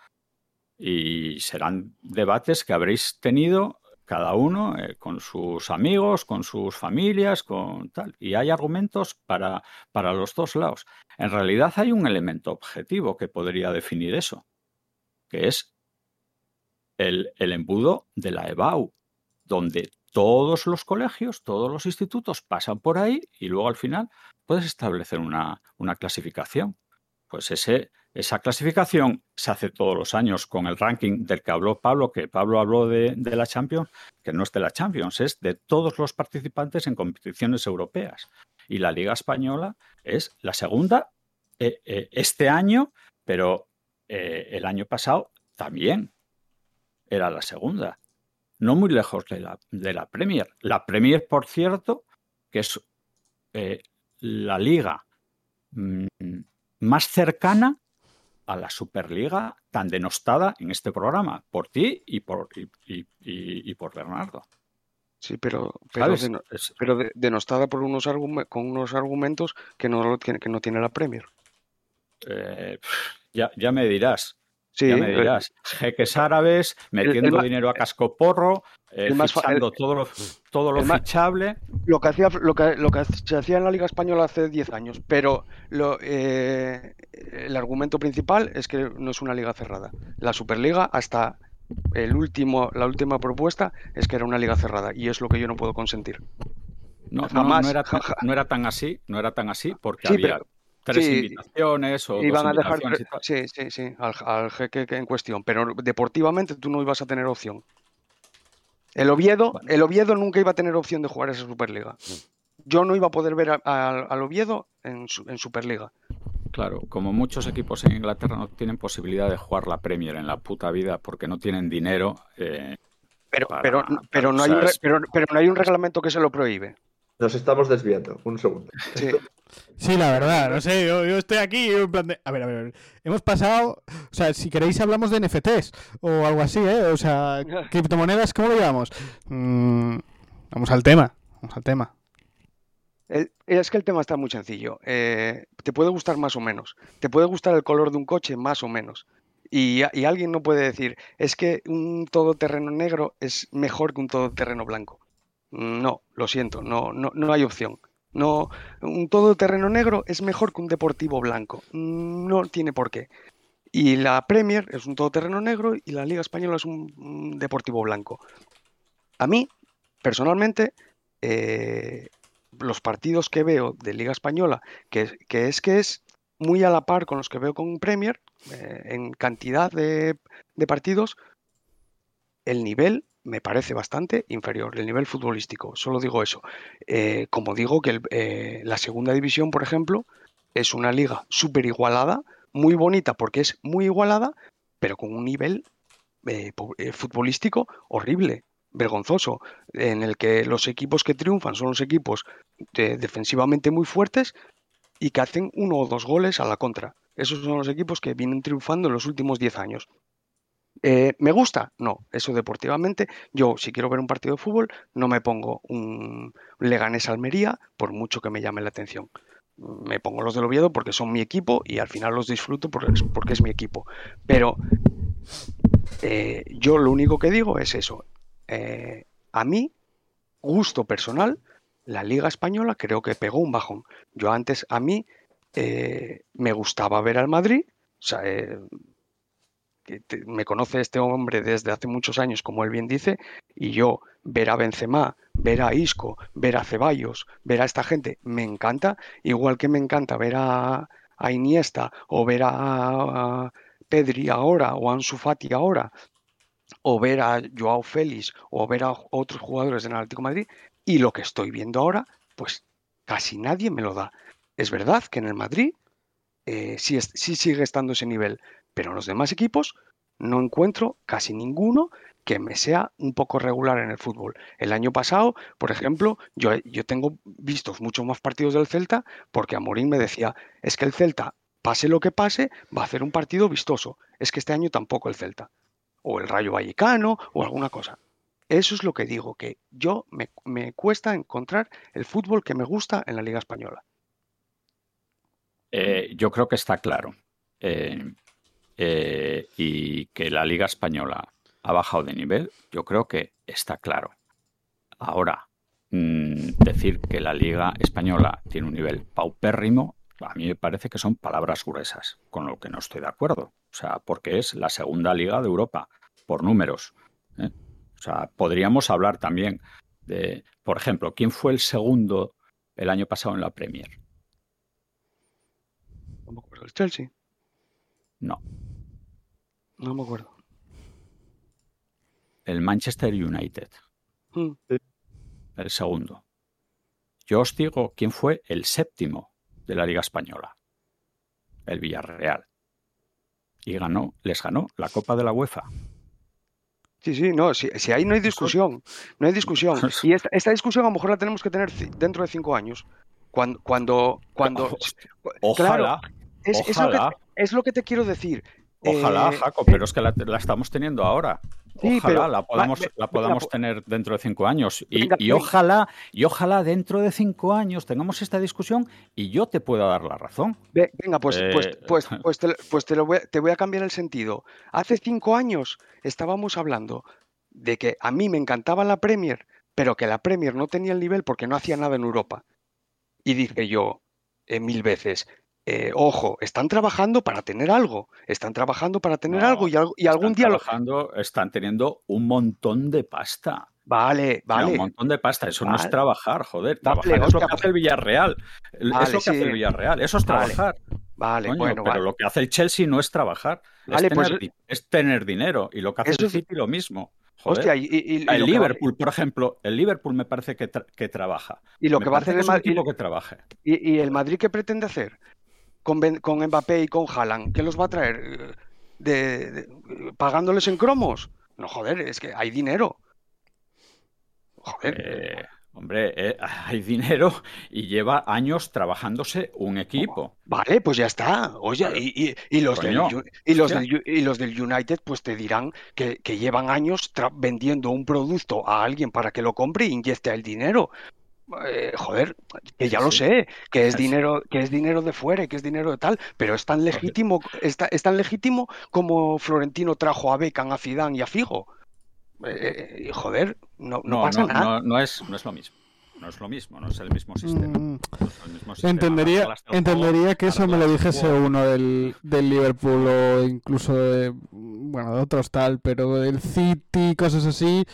y serán debates que habréis tenido cada uno eh, con sus amigos, con sus familias, con tal. Y hay argumentos para, para los dos lados. En realidad hay un elemento objetivo que podría definir eso, que es el, el embudo de la EBAU, donde todos los colegios, todos los institutos pasan por ahí y luego al final puedes establecer una, clasificación. Pues esa clasificación se hace todos los años con el ranking del que habló Pablo, que Pablo habló de, de la Champions, que no es de la Champions, es de todos los participantes en competiciones europeas. Y la Liga Española es la segunda eh, eh, este año, pero eh, el año pasado también era la segunda. No muy lejos de la, de la Premier. La Premier, por cierto, que es eh, la liga mm, más cercana a la Superliga tan denostada en este programa por ti y por, y, y- y- y por Bernardo. Sí, pero, pero, denostada por unos con unos argumentos que no tiene, que no tiene la Premier. eh, ya, ya me dirás. Sí, ya me eh, dirás. Jeques árabes, metiendo dinero a cascoporro, eh, el más fichando todo lo, todo lo fichable. lo que hacía lo que, lo que se hacía en la Liga Española hace 10 años, pero lo, eh, el argumento principal es que no es una liga cerrada. La Superliga hasta el último la última propuesta es que era una liga cerrada y es lo que yo no puedo consentir. No, Jamás, no, era tan, no era tan así, no era tan así, porque Sí, había pero- tres sí, invitaciones o Iban a dejar sí, sí, sí, al, al jeque que en cuestión, pero deportivamente tú no ibas a tener opción. El Oviedo, Bueno. el Oviedo nunca iba a tener opción de jugar esa Superliga. Yo no iba a poder ver a- a- al Oviedo en, en Superliga. Claro, como muchos equipos en Inglaterra no tienen posibilidad de jugar la Premier en la puta vida porque no tienen dinero. eh, Pero, Para- pero, pero, no hay un pero, pero no hay un reglamento que se lo prohíbe. Nos estamos desviando. Un segundo. Sí. Sí, la verdad, no sé, yo, yo estoy aquí en plan de... A ver, a ver, a ver. Hemos pasado... O sea, si queréis hablamos de NFTs o algo así, ¿eh? O sea, criptomonedas, ¿cómo lo llevamos? Mm, vamos al tema, vamos al tema. El- Es que el tema está muy sencillo. Eh, te puede gustar más o menos. Te puede gustar el color de un coche más o menos. Y, a- y alguien no puede decir, es que un todoterreno negro es mejor que un todoterreno blanco. No, lo siento, no, no, no hay opción. No, un todoterreno negro es mejor que un deportivo blanco. No tiene por qué. Y la Premier es un todoterreno negro y la Liga Española es un, deportivo blanco. A mí, personalmente, eh, los partidos que veo de Liga Española, que, es que es muy a la par con los que veo con Premier, eh, en cantidad de partidos, el nivel me parece bastante inferior, el nivel futbolístico, solo digo eso. Eh, como digo que el- eh, la segunda división, por ejemplo, es una liga súper igualada, muy bonita porque es muy igualada, pero con un nivel eh, eh, futbolístico horrible, vergonzoso, en el que los equipos que triunfan son los equipos de- defensivamente muy fuertes y que hacen uno o dos goles a la contra. Esos son los equipos que vienen triunfando en los últimos 10 años. Eh, ¿Me gusta? No, eso deportivamente. Yo, si quiero ver un partido de fútbol, no me pongo un Leganés Almería, por mucho que me llame la atención. Me pongo los del Oviedo porque son mi equipo y al final los disfruto porque es, mi equipo. Pero eh, yo lo único que digo es eso. Eh, a mí, gusto personal, la Liga Española creo que pegó un bajón. Yo antes, a mí, me gustaba ver al Madrid. O sea, me conoce este hombre desde hace muchos años, como él bien dice, y yo ver a Benzema, ver a Isco, ver a Ceballos, ver a esta gente, me encanta, igual que me encanta ver a, a Iniesta o ver a, Pedri ahora o a Ansu Fati ahora o ver a Joao Félix o ver a otros jugadores del Atlético Madrid y lo que estoy viendo ahora, pues casi nadie me lo da. Es verdad que en el Madrid eh, sí, sí sigue estando ese nivel, pero en los demás equipos no encuentro casi ninguno que me sea un poco regular en el fútbol. El año pasado, por ejemplo, yo, yo tengo vistos muchos más partidos del Celta porque Amorín me decía, es que el Celta, pase lo que pase, va a hacer un partido vistoso. Es que este año tampoco el Celta. O el Rayo Vallecano o alguna cosa. Eso es lo que digo, que yo me, me cuesta encontrar el fútbol que me gusta en la Liga Española. Eh, yo creo que está claro. Eh, eh, y que la Liga Española ha bajado de nivel, yo creo que está claro. Ahora, mm, decir que la Liga Española tiene un nivel paupérrimo, a mí me parece que son palabras gruesas, con lo que no estoy de acuerdo. O sea, porque es la segunda liga de Europa, por números. ¿eh? O sea, podríamos hablar también de, por ejemplo, ¿quién fue el segundo el año pasado en la Premier? ¿El Chelsea? No, No me acuerdo. el Manchester United, Mm. el segundo. Yo os digo quién fue el séptimo de la Liga Española, el Villarreal. Y ganó, les ganó la Copa de la UEFA. Sí, sí, no, si, si ahí no hay discusión, no hay discusión. Y esta, esta discusión a lo mejor la tenemos que tener dentro de cinco años. Cuando, cuando, cuando, Ojalá, es, es lo que, ojalá. es lo que te quiero decir. Ojalá, Eh, Jaco, pero es que la, la estamos teniendo ahora. Sí, Ojalá pero- la podamos, la po- tener dentro de cinco años. Y, Venga, y venga. ojalá, y ojalá dentro de cinco años tengamos esta discusión y yo te pueda dar la razón. Ve- Venga, pues, pues, Eh, pues, pues, te, pues te lo voy, a- te voy a cambiar el sentido. Hace cinco años estábamos hablando de que a mí me encantaba la Premier, pero que la Premier no tenía el nivel porque no hacía nada en Europa. Y dije yo eh, mil veces, eh, ojo, están trabajando para tener algo, están trabajando para tener No, algo y, algún día lo... trabajando, están teniendo un montón de pasta. Vale, O sea, un vale, montón de pasta. Eso no es Vale. trabajar, joder. Vale, Trabajar es lo hostia, que hace el Villarreal. El- Vale, es lo que hace el Villarreal. Eso es Vale, trabajar. vale, coño, bueno, pero vale. lo que hace el Chelsea no es trabajar. Vale, es, pues- tener, di- es tener dinero. Y lo que hace Eso el City lo mismo. Joder. Hostia, y, y- y- y el lo va- Liverpool, por ejemplo, el Liverpool me parece que, tra- que trabaja. y lo Me que va a hacer el Madrid... que trabaje. ¿Y, y el Madrid qué pretende hacer? Con, Ben- con Mbappé y con Haaland, ¿qué los va a traer? Eh, De, de- ¿Pagándoles en cromos? No, joder, es que hay dinero. Joder, Eh, hombre, eh, hay dinero y lleva años trabajándose un equipo. vale, pues ya está. Oye, y, y- y los del, y, los del, y los del United pues te dirán que, que llevan años vendiendo un producto a alguien para que lo compre y inyecte el dinero. Eh, joder, que ya lo Sí. sé, que es dinero, que es dinero de fuera y que es dinero de tal, pero es tan legítimo, es, es tan legítimo como Florentino trajo a Beckham, a Zidane y a Figo. Eh, eh, joder, no, no No, pasa no, nada. no, no es, no es lo mismo. No es lo mismo, no es el mismo sistema. Mm, no es el mismo sistema. Entendería, entendería juego, que eso me lo dijese juego. uno del, del Liverpool o incluso de, bueno, de otros tal, pero del City, cosas así.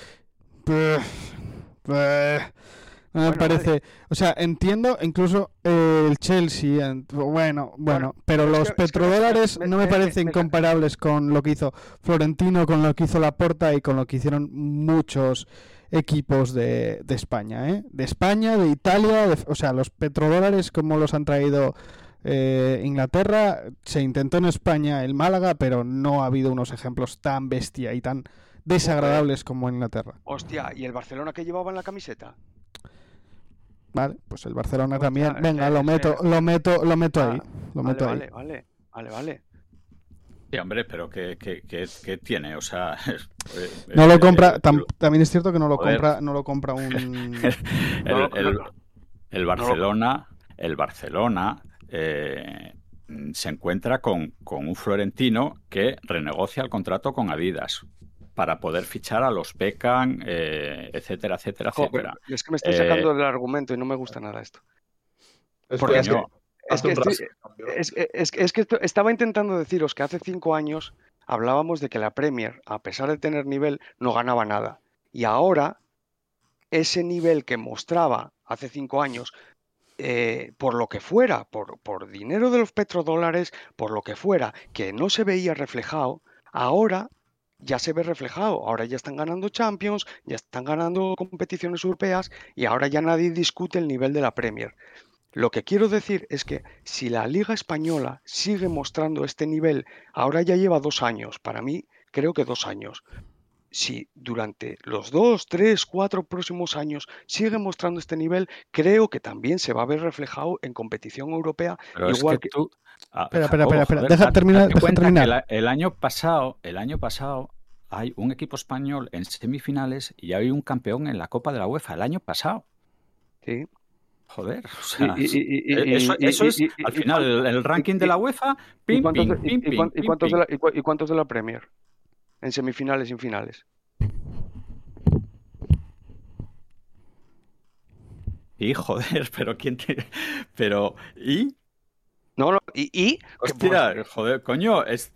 No me Bueno, parece. O sea, entiendo incluso eh, el Chelsea, en- bueno, bueno, pero los que- es que me- petrodólares me- no me me- parecen me- comparables con lo que hizo Florentino, con lo que hizo Laporta y con lo que hicieron muchos equipos de, de España, ¿eh? De España, de Italia, de- o sea, los petrodólares como los han traído eh, Inglaterra, se intentó en España el Málaga, pero no ha habido unos ejemplos tan bestia y tan desagradables como en Inglaterra. Hostia, ¿y el Barcelona que llevaba en la camiseta? Vale, pues el Barcelona Hostia, también, venga, lo meto, lo meto, lo meto Ah, ahí, lo Vale, meto ahí. vale, vale, vale, vale. Sí, hombre, pero ¿qué, qué- qué- qué tiene? O sea, eh, No lo compra, eh, tam- también es cierto que no lo Joder. compra, no lo compra un el Barcelona, el Barcelona eh, se encuentra con, con un florentino que renegocia el contrato con Adidas para poder fichar a los Beckham, eh, etcétera, etcétera, etcétera. es que me estoy Eh, sacando del argumento y no me gusta nada esto. Es Porque que es que- Es que un estoy- rato cambió. Es, es- es que esto- estaba intentando deciros que hace cinco años hablábamos de que la Premier, a pesar de tener nivel, no ganaba nada. Y ahora, ese nivel que mostraba hace cinco años, eh, por lo que fuera, por, por dinero de los petrodólares, por lo que fuera, que no se veía reflejado, ahora ya se ve reflejado. Ahora ya están ganando Champions, ya están ganando competiciones europeas y ahora ya nadie discute el nivel de la Premier. Lo que quiero decir es que si la Liga Española sigue mostrando este nivel, ahora ya lleva dos años, para mí creo que dos años. si durante los dos, tres, cuatro próximos años sigue mostrando este nivel, creo que también se va a ver reflejado en competición europea. Pero es que que, tú. ah, Espera, espera, espera, joder, deja terminar- deja terminar. el año pasado, el año pasado hay un equipo español en semifinales y hay un campeón en la Copa de la UEFA el año pasado. sí. Joder, o sea, y- y- y- eso, es al final el, el ranking de la UEFA, ¿Y pim, cuántos, cuántos de la, y cuántos de la Premier? En semifinales y en finales. Y joder, pero quién te... Pero, ¿y? No, no, y, y que, pues, Hostia, joder, coño, es...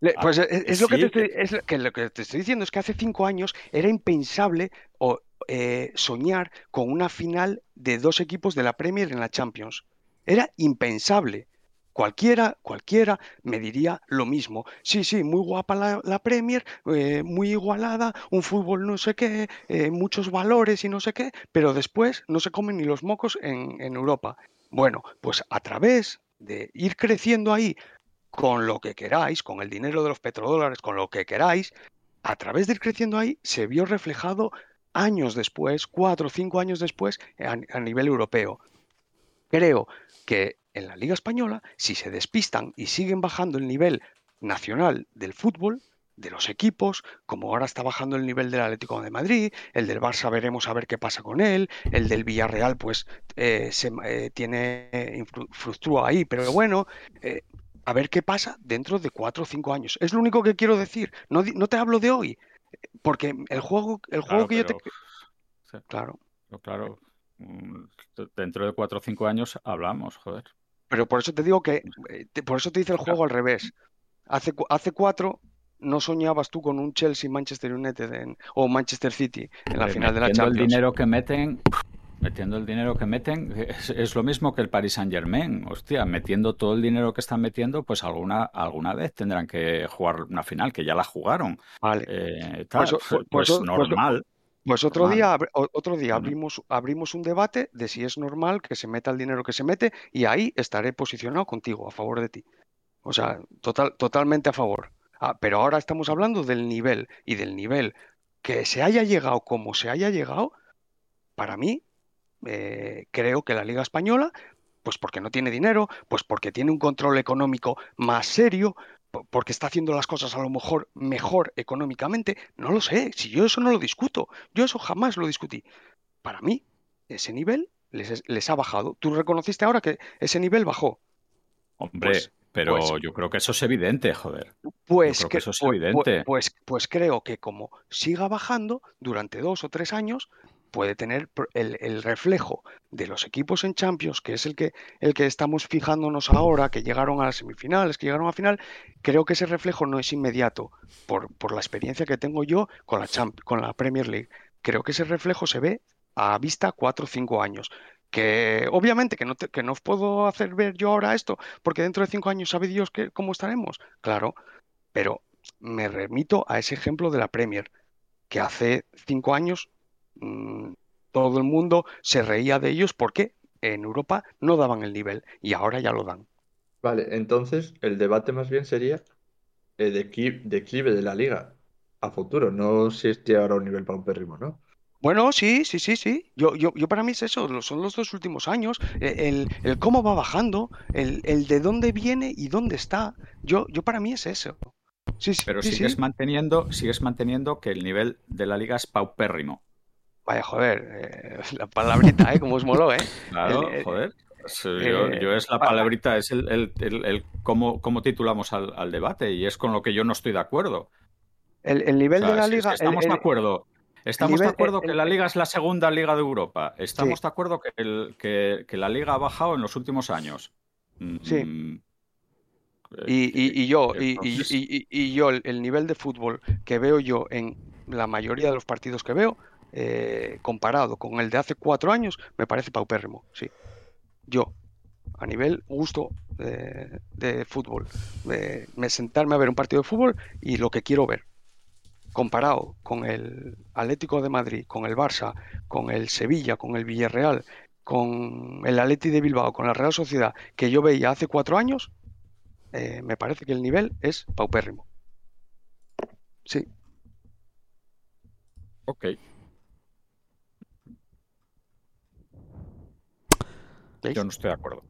Le- Ah, Pues es, es lo que te estoy, es lo que, lo que te estoy diciendo es que hace cinco años era impensable o, eh, soñar con una final de dos equipos de la Premier en la Champions. Era impensable. Cualquiera, cualquiera me diría lo mismo. Sí, sí, muy guapa la, la Premier, eh, muy igualada, un fútbol no sé qué, eh, muchos valores y no sé qué, pero después no se comen ni los mocos en, en Europa. Bueno, pues a través de ir creciendo ahí con lo que queráis, con el dinero de los petrodólares, con lo que queráis, a través de ir creciendo ahí se vio reflejado años después, cuatro o cinco años después, a, a nivel europeo. Creo que en la Liga Española, si se despistan y siguen bajando el nivel nacional del fútbol, de los equipos, como ahora está bajando el nivel del Atlético de Madrid, el del Barça veremos a ver qué pasa con él, el del Villarreal pues eh, se eh, tiene eh, fluctúa ahí, pero bueno, eh, a ver qué pasa dentro de cuatro o cinco años. Es lo único que quiero decir. No, no te hablo de hoy, porque el juego, el juego Claro, que yo te... Claro, mm, dentro de cuatro o cinco años hablamos, joder. pero por eso te digo que, por eso te dice el juego al revés. Hace, hace cuatro no soñabas tú con un Chelsea Manchester United en- o Manchester City en la final de la metiendo el Champions. dinero que meten, metiendo el dinero que meten, es, es lo mismo que el Paris Saint Germain. Hostia, metiendo todo el dinero que están metiendo, pues alguna, alguna vez tendrán que jugar una final, que ya la jugaron. Vale. Eh, tal, Pues, pues, pues, pues, normal. Pues otro día, otro día abrimos, abrimos un debate de si es normal que se meta el dinero que se mete y ahí estaré posicionado contigo, a favor de ti. O sea, total, totalmente a favor. Ah, pero ahora estamos hablando del nivel y del nivel que se haya llegado como se haya llegado, para mí, eh, creo que la Liga Española, pues porque no tiene dinero, pues porque tiene un control económico más serio, po- porque está haciendo las cosas a lo mejor mejor económicamente, no lo sé, si yo eso no lo discuto, yo eso jamás lo discutí. Para mí, ese nivel les, es- les ha bajado. Tú reconociste ahora que ese nivel bajó. Hombre, pues- pero pues- yo creo que eso es evidente, joder. Pues, creo que que- eso es evidente. pues, pues creo que como siga bajando durante dos o tres años, puede tener el, el reflejo de los equipos en Champions, que es el que, el que estamos fijándonos ahora, que llegaron a las semifinales, que llegaron a final, creo que ese reflejo no es inmediato por, por la experiencia que tengo yo con la, Champ- con la Premier League. Creo que ese reflejo se ve a vista cuatro o cinco años. Que obviamente que no, te- que no puedo hacer ver yo ahora esto, porque dentro de cinco años sabe Dios que, cómo estaremos. Claro, pero me remito a ese ejemplo de la Premier, que hace cinco años mm, todo el mundo se reía de ellos porque en Europa no daban el nivel y ahora ya lo dan. Vale, entonces el debate más bien sería el decli- declive de la liga a futuro, no si esté ahora un nivel paupérrimo, ¿no? Bueno, sí, sí, sí, sí. Yo, yo, yo para mí es eso, son los dos últimos años, e- el, el cómo va bajando, el, el de dónde viene y dónde está. Yo, yo para mí es eso. Sí, sí, Pero sí, sigues manteniendo, sigues manteniendo que el nivel de la liga es paupérrimo. Vaya, joder, eh, la palabrita, ¿eh? Como os moló, ¿eh? Claro, El- joder. Eh, eh, yo, yo es la pa- palabrita, es el, el, el- el cómo, cómo titulamos al, al debate y es con lo que yo no estoy de acuerdo. El, el nivel O sea, de la si es que liga... estamos de acuerdo. Estamos nivel- de acuerdo el- que la liga es la segunda liga de Europa. Estamos Sí. de acuerdo que, el- que- que la liga ha bajado en los últimos años. Sí. Mm, eh, Y, y- y yo, y, y- entonces- y- y- y yo, el, el nivel de fútbol que veo yo en la mayoría de los partidos que veo, eh, comparado con el de hace cuatro años, me parece paupérrimo, sí. Yo, a nivel gusto de, de fútbol, de, me sentarme a ver un partido de fútbol y lo que quiero ver, comparado con el Atlético de Madrid, con el Barça, con el Sevilla, con el Villarreal, con el Atleti de Bilbao, con la Real Sociedad, que yo veía hace cuatro años, eh, me parece que el nivel es paupérrimo. Sí. Ok. ¿Veis? Yo no estoy de acuerdo.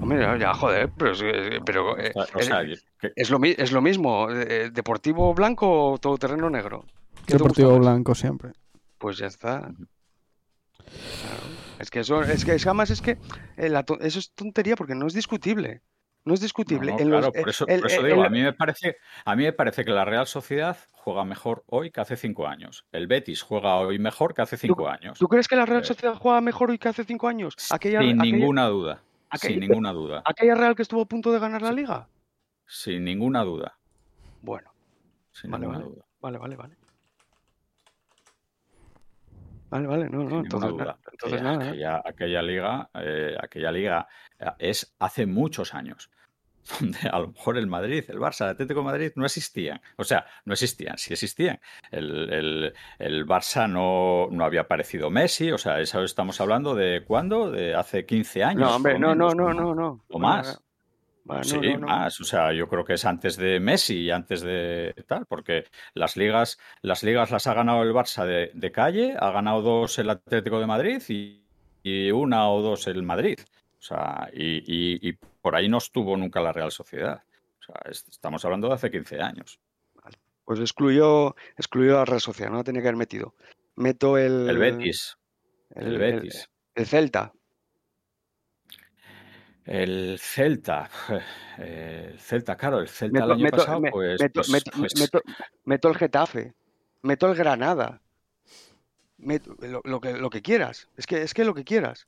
Hombre, ya, ya, joder, pero, es- pero, O sea, o sea, que- es, lo, es lo mismo, eh, deportivo blanco o todoterreno negro. ¿Qué te Deportivo blanco siempre. Pues ya está. Claro. Es que eso, es que es- además es que eh, la eso es tontería porque no es discutible. No es discutible. no, En los- claro, eh, por eso, el- por eso el- digo, el- a mí me parece, a mí me parece que la Real Sociedad juega mejor hoy que hace cinco años. El Betis juega hoy mejor que hace cinco años. ¿Tú crees que la Real Sociedad juega mejor hoy que hace cinco años? Aquella, Sin aquella- ninguna duda. Aquella- Sin ninguna duda. aquella Real que estuvo a punto de ganar la liga. Sin ninguna duda. Bueno, Sin Vale, ninguna vale. duda. vale, vale, vale. Vale, vale, no, no, entonces, duda. entonces Aquella, nada. ¿eh? aquella- aquella liga, eh, aquella liga eh, es hace muchos años. Donde a lo mejor el Madrid, el Barça, el Atlético de Madrid no existían. O sea, no existían, sí existían. El, el- el Barça no, no había aparecido Messi, o sea, eso estamos hablando de cuándo? De hace 15 años. No, hombre, no, no, menos, no, ¿no? no, no. O más. vale, Sí, no, no, no. más. O sea, yo creo que es antes de Messi y antes de tal, porque las ligas, las ligas las ha ganado el Barça de, de calle, ha ganado dos el Atlético de Madrid y, y una o dos el Madrid. O sea, y, y- y por ahí no estuvo nunca la Real Sociedad. O sea, es- estamos hablando de hace 15 años. Pues excluyó, excluyó a la Real Sociedad, no la tenía que haber metido. Meto el, El Betis, el Betis. el Celta. El Celta, el Celta, claro, el Celta el Meto, año meto- pasado, me- pues, meto- pues- meto- pues- meto- meto el Getafe. Meto el Granada. Lo, lo que, lo que quieras. Es que, es que lo que quieras.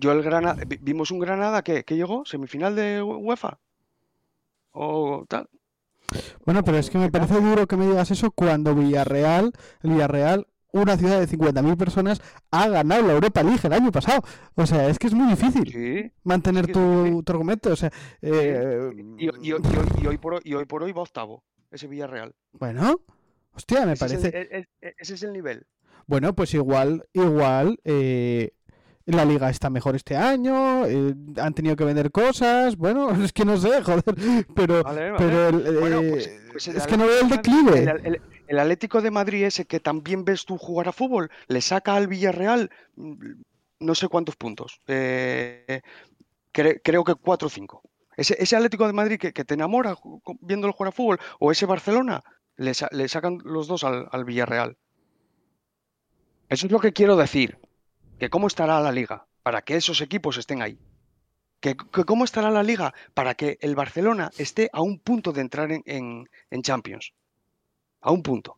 Yo el Granada, vi- vimos un Granada que, que llegó, semifinal de UEFA. O tal. Bueno, pero es que me parece duro que me digas eso cuando Villarreal, el Villarreal, una ciudad de 50.000 personas, ha ganado la Europa League el año pasado. O sea, es que es muy difícil Sí. mantener sí, tu, sí, tu argumento. O sea, eh, Y, y- y hoy- por hoy, y hoy por hoy va octavo, ese Villarreal. bueno, hostia, me Ese es el- parece. e- e- ese es el nivel. Bueno, pues igual, igual, eh, la liga está mejor este año, eh, han tenido que vender cosas, bueno, es que no sé, joder, pero, Vale, vale. pero el, Bueno, eh, pues- pues el es que no veo el declive. El, el- el Atlético de Madrid ese que también ves tú jugar a fútbol, le saca al Villarreal mm, no sé cuántos puntos. Eh, cre- creo que 4 o 5. Ese, ese Atlético de Madrid que, que te enamora viéndolo jugar a fútbol, o ese Barcelona, le, sa- le sacan los dos al, al Villarreal. Eso es lo que quiero decir. Que cómo estará la liga para que esos equipos estén ahí. Que, que cómo estará la liga para que el Barcelona esté a un punto de entrar en, en- en Champions. A un punto.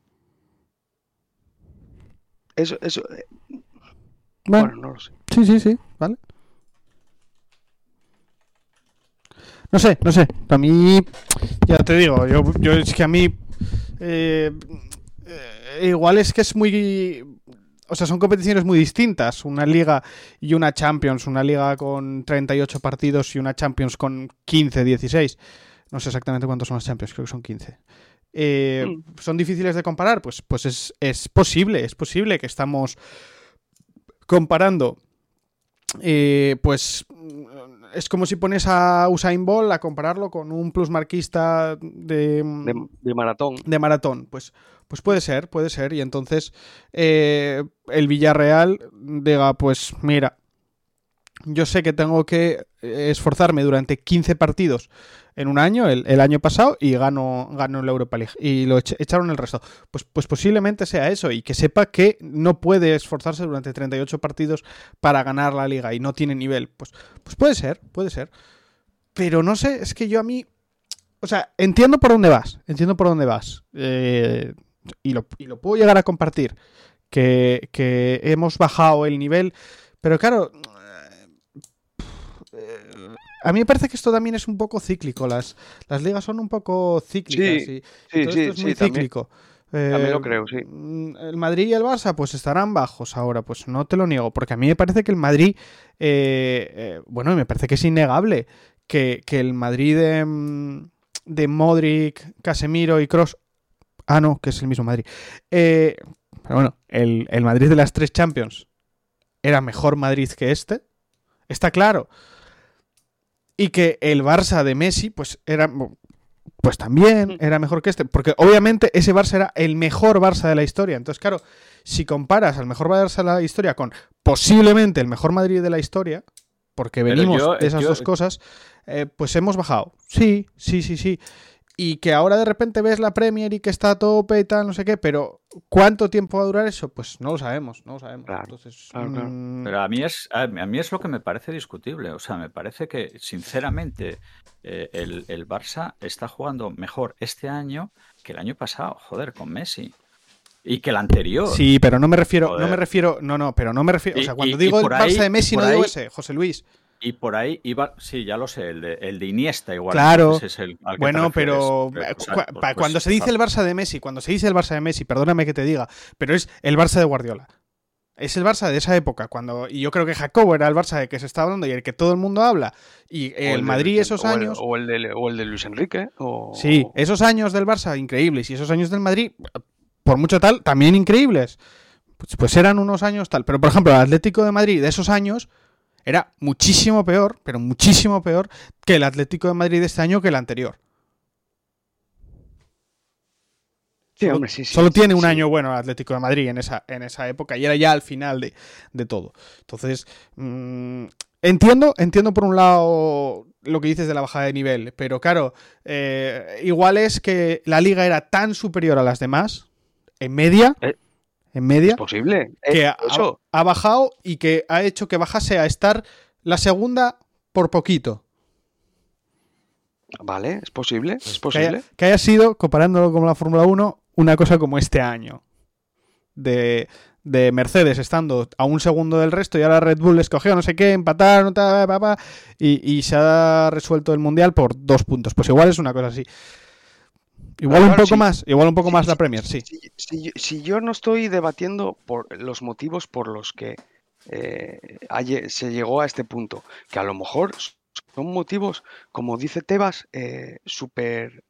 Eso, eso, eh, Bueno, bueno, no lo sé. sí, sí, sí, vale. No sé, no sé. A mí, ya te digo, yo, yo es que a mí. eh, eh, igual es que es muy. O sea, son competiciones muy distintas. Una liga y una Champions. Una liga con 38 partidos y una Champions con 15, 16. No sé exactamente cuántos son las Champions, creo que son 15. Eh, Mm. ¿Son difíciles de comparar? Pues, pues es, es posible, es posible que estamos comparando. eh, pues mm, es como si pones a Usain Bolt a compararlo con un plusmarquista de, mm, De, de maratón. de maratón. Pues, pues puede ser, puede ser. Y entonces eh, el Villarreal diga, pues mira, yo sé que tengo que eh, esforzarme durante 15 partidos en un año, el, el año pasado, y gano, gano la Europa League. Y lo ech- echaron el resto. Pues, pues posiblemente sea eso, y que sepa que no puede esforzarse durante 38 partidos para ganar la liga y no tiene nivel. Pues, pues puede ser, puede ser. Pero no sé, es que yo a mí. O sea, entiendo por dónde vas. Entiendo por dónde vas. eh, y, lo, y lo puedo llegar a compartir. Que, que hemos bajado el nivel. Pero claro. eh, A mí me parece que esto también es un poco cíclico. Las, las ligas son un poco cíclicas. Sí, y, Sí, todo sí, esto es muy también, cíclico. también lo Eh, creo, sí. mm, El Madrid y el Barça pues estarán bajos ahora, pues no te lo niego, porque a mí me parece que el Madrid, eh, eh, bueno, me parece que es innegable que, que el Madrid de, mm, de Modric, Casemiro y Cross, ah no, que es el mismo Madrid, Eh, pero bueno, el, el Madrid de las tres Champions era mejor Madrid que este, está claro, y que el Barça de Messi pues era pues también era mejor que este. Porque obviamente ese Barça era el mejor Barça de la historia. Entonces, claro, si comparas al mejor Barça de la historia con posiblemente el mejor Madrid de la historia, porque venimos yo- de esas yo- dos cosas, eh, pues hemos bajado. Sí, sí, sí, sí. Y que ahora de repente ves la Premier y que está a tope y tal, no sé qué, pero ¿cuánto tiempo va a durar eso? Pues no lo sabemos, no lo sabemos. Claro, Entonces, claro, claro. mm, Pero a mí es a mí es lo que me parece discutible. O sea, me parece que, sinceramente, eh, el, el Barça está jugando mejor este año que el año pasado, joder, con Messi. Y que el anterior. Sí, pero no me refiero, no me refiero, no, no, pero no me refiero, o sea, cuando y digo el ahí- Barça de Messi no por digo ahí- ese, José Luis. Y por ahí iba. Sí, ya lo sé, el de, el de Iniesta igual. Claro. es el al Bueno, pero Eh, sea, cu- pues- pues, cuando se dice el Barça de Messi, cuando se dice el Barça de Messi, perdóname que te diga, pero es el Barça de Guardiola. Es el Barça de esa época, cuando y yo creo que Jacobo era el Barça de que se está hablando y el que todo el mundo habla. Y el Madrid esos o el- años, o, el de, o el de Luis Enrique. O, sí, esos años del Barça increíbles y esos años del Madrid, por mucho tal, también increíbles. Pues, pues eran unos años tal. Pero por ejemplo, el Atlético de Madrid de esos años era muchísimo peor, pero muchísimo peor que el Atlético de Madrid de este año que el anterior. Sí, Solo- hombre, sí, sí, Solo sí, tiene un sí. año bueno el Atlético de Madrid en esa, en esa época y era ya al final de, de todo. Entonces, mm, entiendo, entiendo por un lado lo que dices de la bajada de nivel, pero claro, eh, igual es que la liga era tan superior a las demás, en media, Eh, en media, Es posible. Eh, que ha, bajado y que ha hecho que bajase a estar la segunda por poquito. vale, es posible. Es que haya, posible. que haya sido, comparándolo con la Fórmula 1, una cosa como este año. De, de Mercedes estando a un segundo del resto y ahora Red Bull escogió no sé qué, empataron, ta, pa, pa, y, y se ha resuelto el Mundial por dos puntos. Pues igual es una cosa así. Igual Claro, un poco sí. más, igual un poco Sí, más la Premier, sí. Si, si yo- si yo no estoy debatiendo por los motivos por los que eh, se llegó a este punto, que a lo mejor son motivos, como dice Tebas, eh, súper...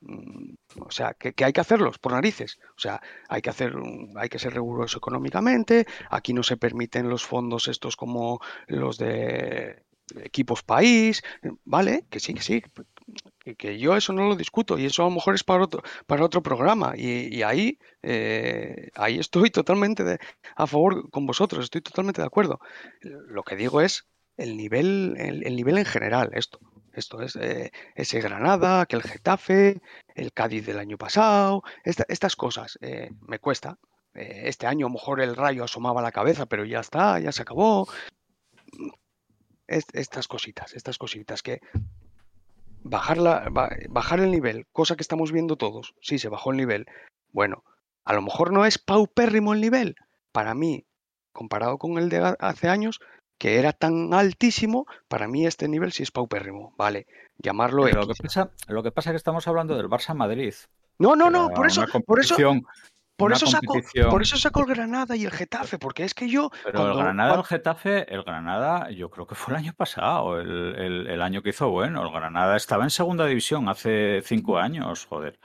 mm, O sea, que, que hay que hacerlos por narices. O sea, hay que hacer, un- hay que ser riguroso económicamente. Aquí no se permiten los fondos estos como los de equipos país. Vale, que sí, que sí. Que, yo eso no lo discuto y eso a lo mejor es para otro, para otro programa. Y, ahí, eh, ahí estoy totalmente de- a favor con vosotros, estoy totalmente de acuerdo. Lo que digo es el nivel, el, el nivel en general, esto. Esto es eh, ese Granada, que el Getafe, el Cádiz del año pasado, esta- estas cosas. eh, me cuesta. Este año a lo mejor el rayo asomaba la cabeza, pero ya está, ya se acabó. Es- estas cositas, estas cositas que bajar, la, ba- bajar el nivel, cosa que estamos viendo todos. Sí, se bajó el nivel. Bueno, a lo mejor no es paupérrimo el nivel. Para mí, comparado con el de ha- hace años, que era tan altísimo, para mí este nivel sí es paupérrimo. Vale, llamarlo Pero lo que pasa, lo que pasa es que estamos hablando del Barça Madrid. No, no, no, por eso, por eso, por eso saco, por eso saco el Granada y el Getafe, porque es que yo Pero cuando- el Granada, cuan- el Getafe, el Granada, yo creo que fue el año pasado, el, el- el año que hizo bueno. El Granada estaba en segunda división hace cinco años, joder.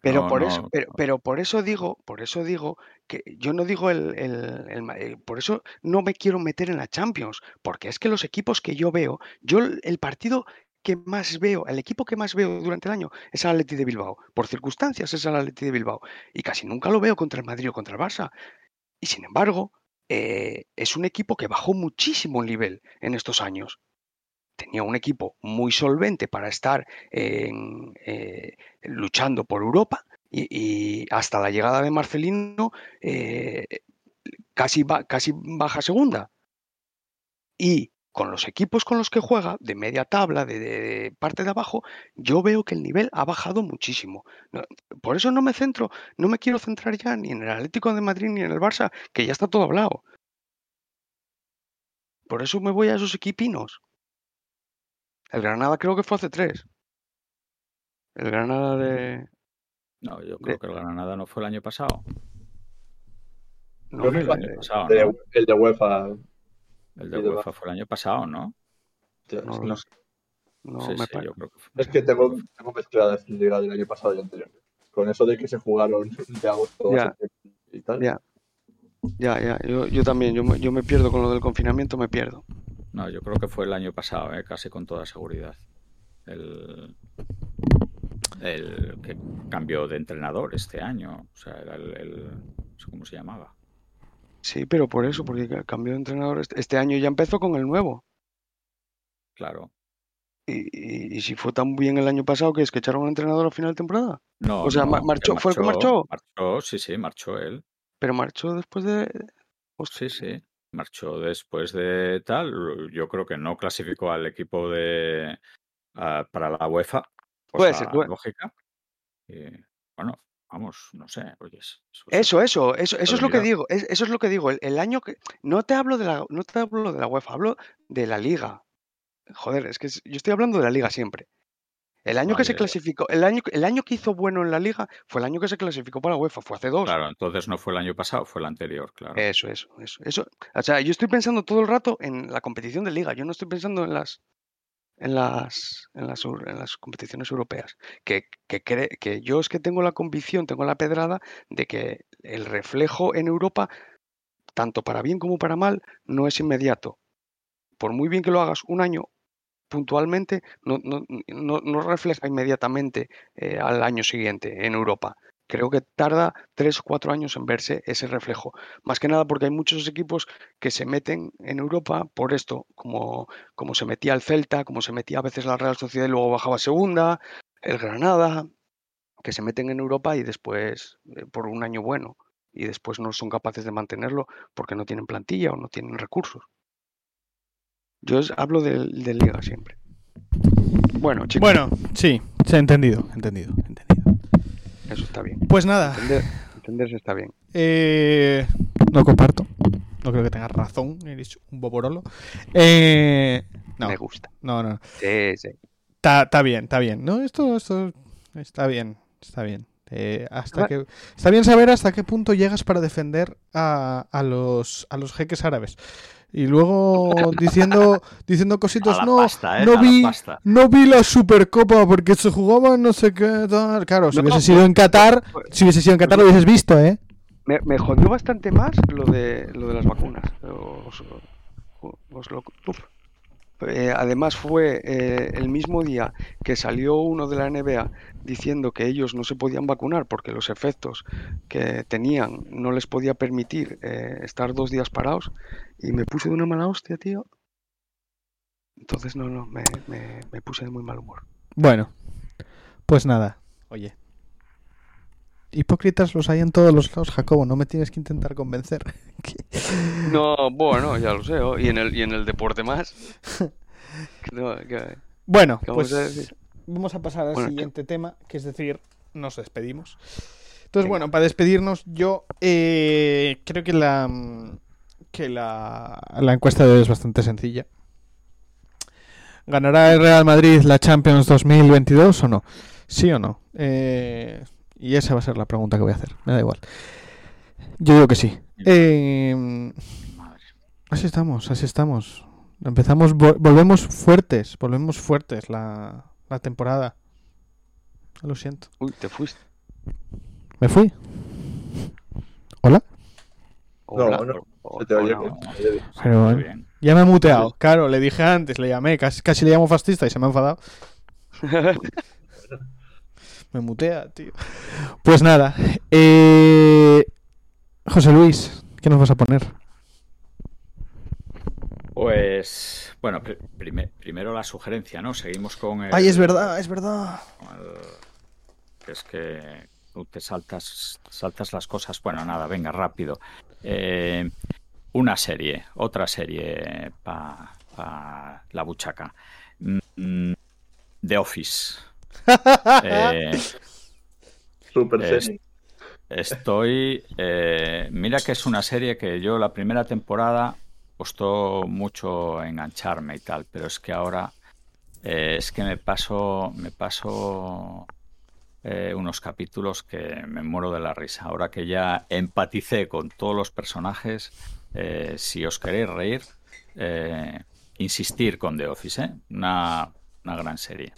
Pero No, por no, eso, pero, pero por eso digo, por eso digo que yo no digo el, el- eh, por eso no me quiero meter en la Champions, porque es que los equipos que yo veo, yo el partido que más veo, el equipo que más veo durante el año es el Atleti de Bilbao. Por circunstancias es el Atleti de Bilbao. Y casi nunca lo veo contra el Madrid o contra el Barça. Y sin embargo, eh, es un equipo que bajó muchísimo el nivel en estos años. Tenía un equipo muy solvente para estar eh, luchando por Europa y, hasta la llegada de Marcelino eh, casi, casi baja segunda. Y con los equipos con los que juega, de media tabla, de, parte de abajo, yo veo que el nivel ha bajado muchísimo. No- por eso no me centro, no me quiero centrar ya ni en el Atlético de Madrid ni en el Barça, que ya está todo hablado. Por eso me voy a esos equipinos. El Granada creo que fue hace tres. El Granada de... No, yo creo De- que el Granada no fue el año pasado. No, que el fue año pasado, de, ¿no? el de UEFA. El de UEFA fue el año pasado, ¿no? No sé. no sí, me sí, yo creo que fue. Es que tengo, tengo mezcladas la liga del año pasado y anterior. Con eso de que se jugaron de agosto y tal. Ya. Ya, ya, yo, yo también, yo me, yo me pierdo con lo del confinamiento, me pierdo. No, yo creo que fue el año pasado, ¿eh? casi con toda seguridad. El... el que cambió de entrenador este año. O sea, era el, el- no sé ¿cómo se llamaba? Sí, pero por eso, porque ca- cambió de entrenador. Este, este año ya empezó con el nuevo. Claro. Y, y- y si fue tan bien el año pasado que es que echaron al entrenador al final de temporada. No, O sea, no, marchó- ¿fue el que marchó? Marchó, sí, sí, marchó él. Pero marchó después de. Hostia, Sí, sí. Marchó después de tal. Yo creo que no clasificó al equipo de ah, para la UEFA. Puede ser, puede- lógica. Y, bueno, vamos, no sé. Oyes, eso, Eso, eso, eso, eso es lo que digo. es- eso es lo que digo. El, el año que. No te hablo de la, no te hablo de la UEFA, hablo de la liga. Joder, es que es- yo estoy hablando de la liga siempre. El año que se clasificó, el año, el año que hizo bueno en la liga fue el año que se clasificó para la UEFA, fue hace dos. Claro, entonces no fue el año pasado, fue el anterior, claro. Eso, eso, eso, eso. O sea, yo estoy pensando todo el rato en la competición de liga. Yo no estoy pensando en las, en las, en las, en las competiciones europeas. Que, que, que yo es que tengo la convicción, tengo la pedrada de que el reflejo en Europa, tanto para bien como para mal, no es inmediato. Por muy bien que lo hagas un año puntualmente, no, no, no, no refleja inmediatamente eh, al año siguiente en Europa. Creo que tarda tres o cuatro años en verse ese reflejo. Más que nada porque hay muchos equipos que se meten en Europa por esto, como, como se metía el Celta, como se metía a veces la Real Sociedad y luego bajaba segunda, el Granada, que se meten en Europa y después, eh, por un año bueno, y después no son capaces de mantenerlo porque no tienen plantilla o no tienen recursos. Yo hablo de, de liga siempre. Bueno, chicos, Bueno, sí, se ha entendido, entendido, entendido. Eso está bien. Pues nada, Entender, entenderse está bien. eh, no comparto. No creo que tengas razón, eres un boborolo. Eh, no, Me gusta. no, no. Sí, sí. Está, bien, está bien. No, esto, esto está bien, está bien. Eh, hasta Va- que, está bien saber hasta qué punto llegas para defender a, a los, a los jeques árabes. Y luego diciendo, diciendo cositas, no, pasta, ¿eh? no vi, pasta. no vi la Supercopa porque se jugaba no sé qué tal. Claro, si No, hubiese sido en Qatar, si hubiese sido en Qatar lo hubieses visto, ¿eh? Me, me jodió bastante más lo de, lo de las vacunas. Os- os lo- uf. Eh, además fue eh, el mismo día que salió uno de la NBA diciendo que ellos no se podían vacunar porque los efectos que tenían no les podía permitir eh, estar dos días parados y me puse de una mala hostia, tío. Entonces no, no, me, me- me puse de muy mal humor. Bueno, pues nada. Oye. Hipócritas los hay en todos los lados, Jacobo. No me tienes que intentar convencer. No, bueno, ya lo sé. oh, Y en el, y en el deporte más. No, que- Bueno, ¿qué vamos pues a vamos a pasar al Bueno, siguiente tema, que es decir, nos despedimos. Entonces, Venga. bueno, para despedirnos, yo eh, creo que la mm, que la, la encuesta de hoy es bastante sencilla. ¿Ganará el Real Madrid la Champions 2022 o no? ¿Sí o no? Eh, y esa va a ser la pregunta que voy a hacer. Me da igual. Yo digo que sí. Eh, Madre. así estamos, así estamos. Empezamos, vo- volvemos fuertes, volvemos fuertes la, la temporada. Lo siento. Uy, te fuiste. ¿Me fui? ¿Hola? Hola. No, no, se te oye bien. Pero bien. Ya me he muteado. Claro, le dije antes, le llamé, casi, casi le llamo fascista y se me ha enfadado. Me mutea, tío. Pues nada. eh, José Luis, ¿qué nos vas a poner? Pues, bueno, pr- prime- primero la sugerencia, ¿no? Seguimos con el... Ay, es verdad, es verdad. el- Es que tú te saltas, saltas las cosas. Bueno, nada, venga, rápido. Eh, una serie, otra serie para la buchaca. Mm, The Office. Eh, Super Es- serie. Estoy. eh, mira que es una serie que yo la primera temporada costó mucho engancharme y tal, pero es que ahora eh, es que me paso, me paso eh, unos capítulos que me muero de la risa. Ahora que ya empaticé con todos los personajes, eh, si os queréis reír, eh, insistir con The Office. Una, una gran serie.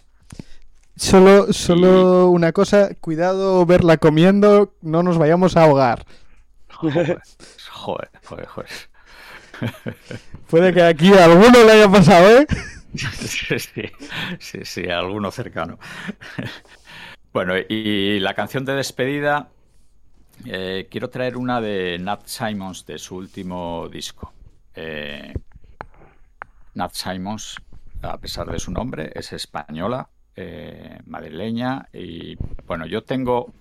Solo, solo una cosa, cuidado verla comiendo, no nos vayamos a ahogar. Joder, joder, joder. joder. Puede que aquí a alguno le haya pasado, ¿eh? Sí, sí, sí, sí, alguno cercano. Bueno, y la canción de despedida, eh, quiero traer una de Nat Simons de su último disco. Eh, Nat Simons, a pesar de su nombre, es española, eh, madrileña, y bueno, yo tengo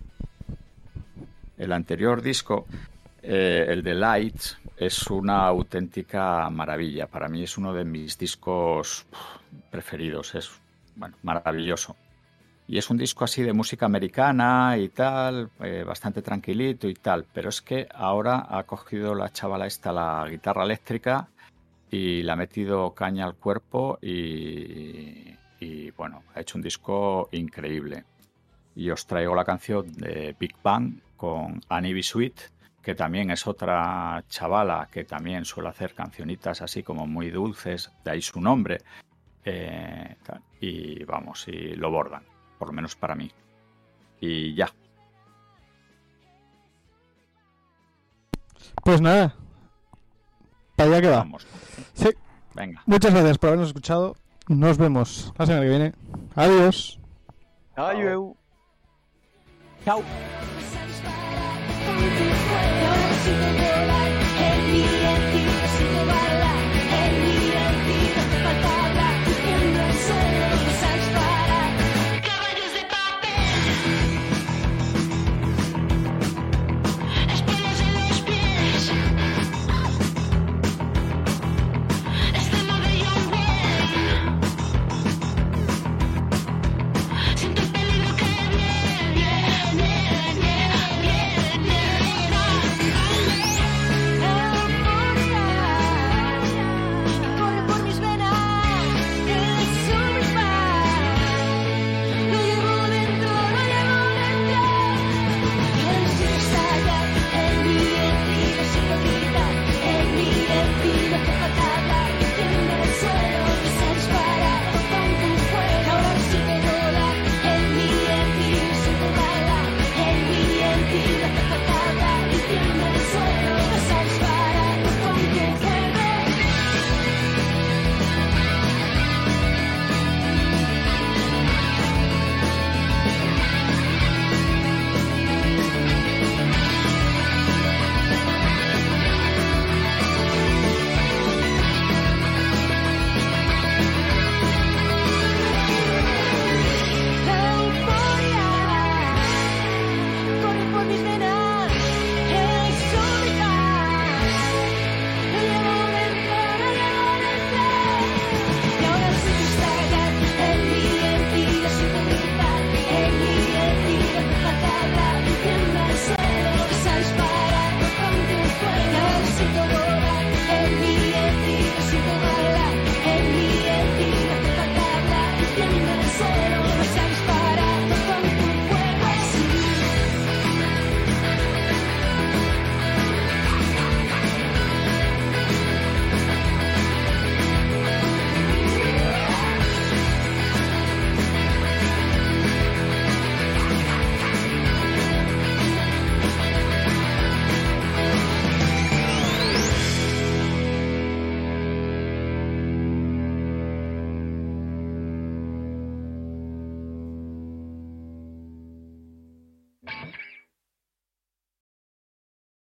el anterior disco, eh, el de Light, es una auténtica maravilla. Para mí es uno de mis discos preferidos, es bueno, maravilloso. Y es un disco así de música americana y tal, eh, bastante tranquilito y tal. Pero es que ahora ha cogido la chavala esta la guitarra eléctrica y le ha metido caña al cuerpo y, y, bueno, ha hecho un disco increíble. Y os traigo la canción de Big Bang con Annie B. Sweet, que también es otra chavala que también suele hacer cancionitas así como muy dulces, de ahí su nombre. Eh, y vamos, y lo bordan, por lo menos para mí. Y ya. Pues nada. Para allá que va. Vamos. Sí. Venga. Muchas gracias por habernos escuchado. Nos vemos la semana que viene. Adiós. Ay, eu.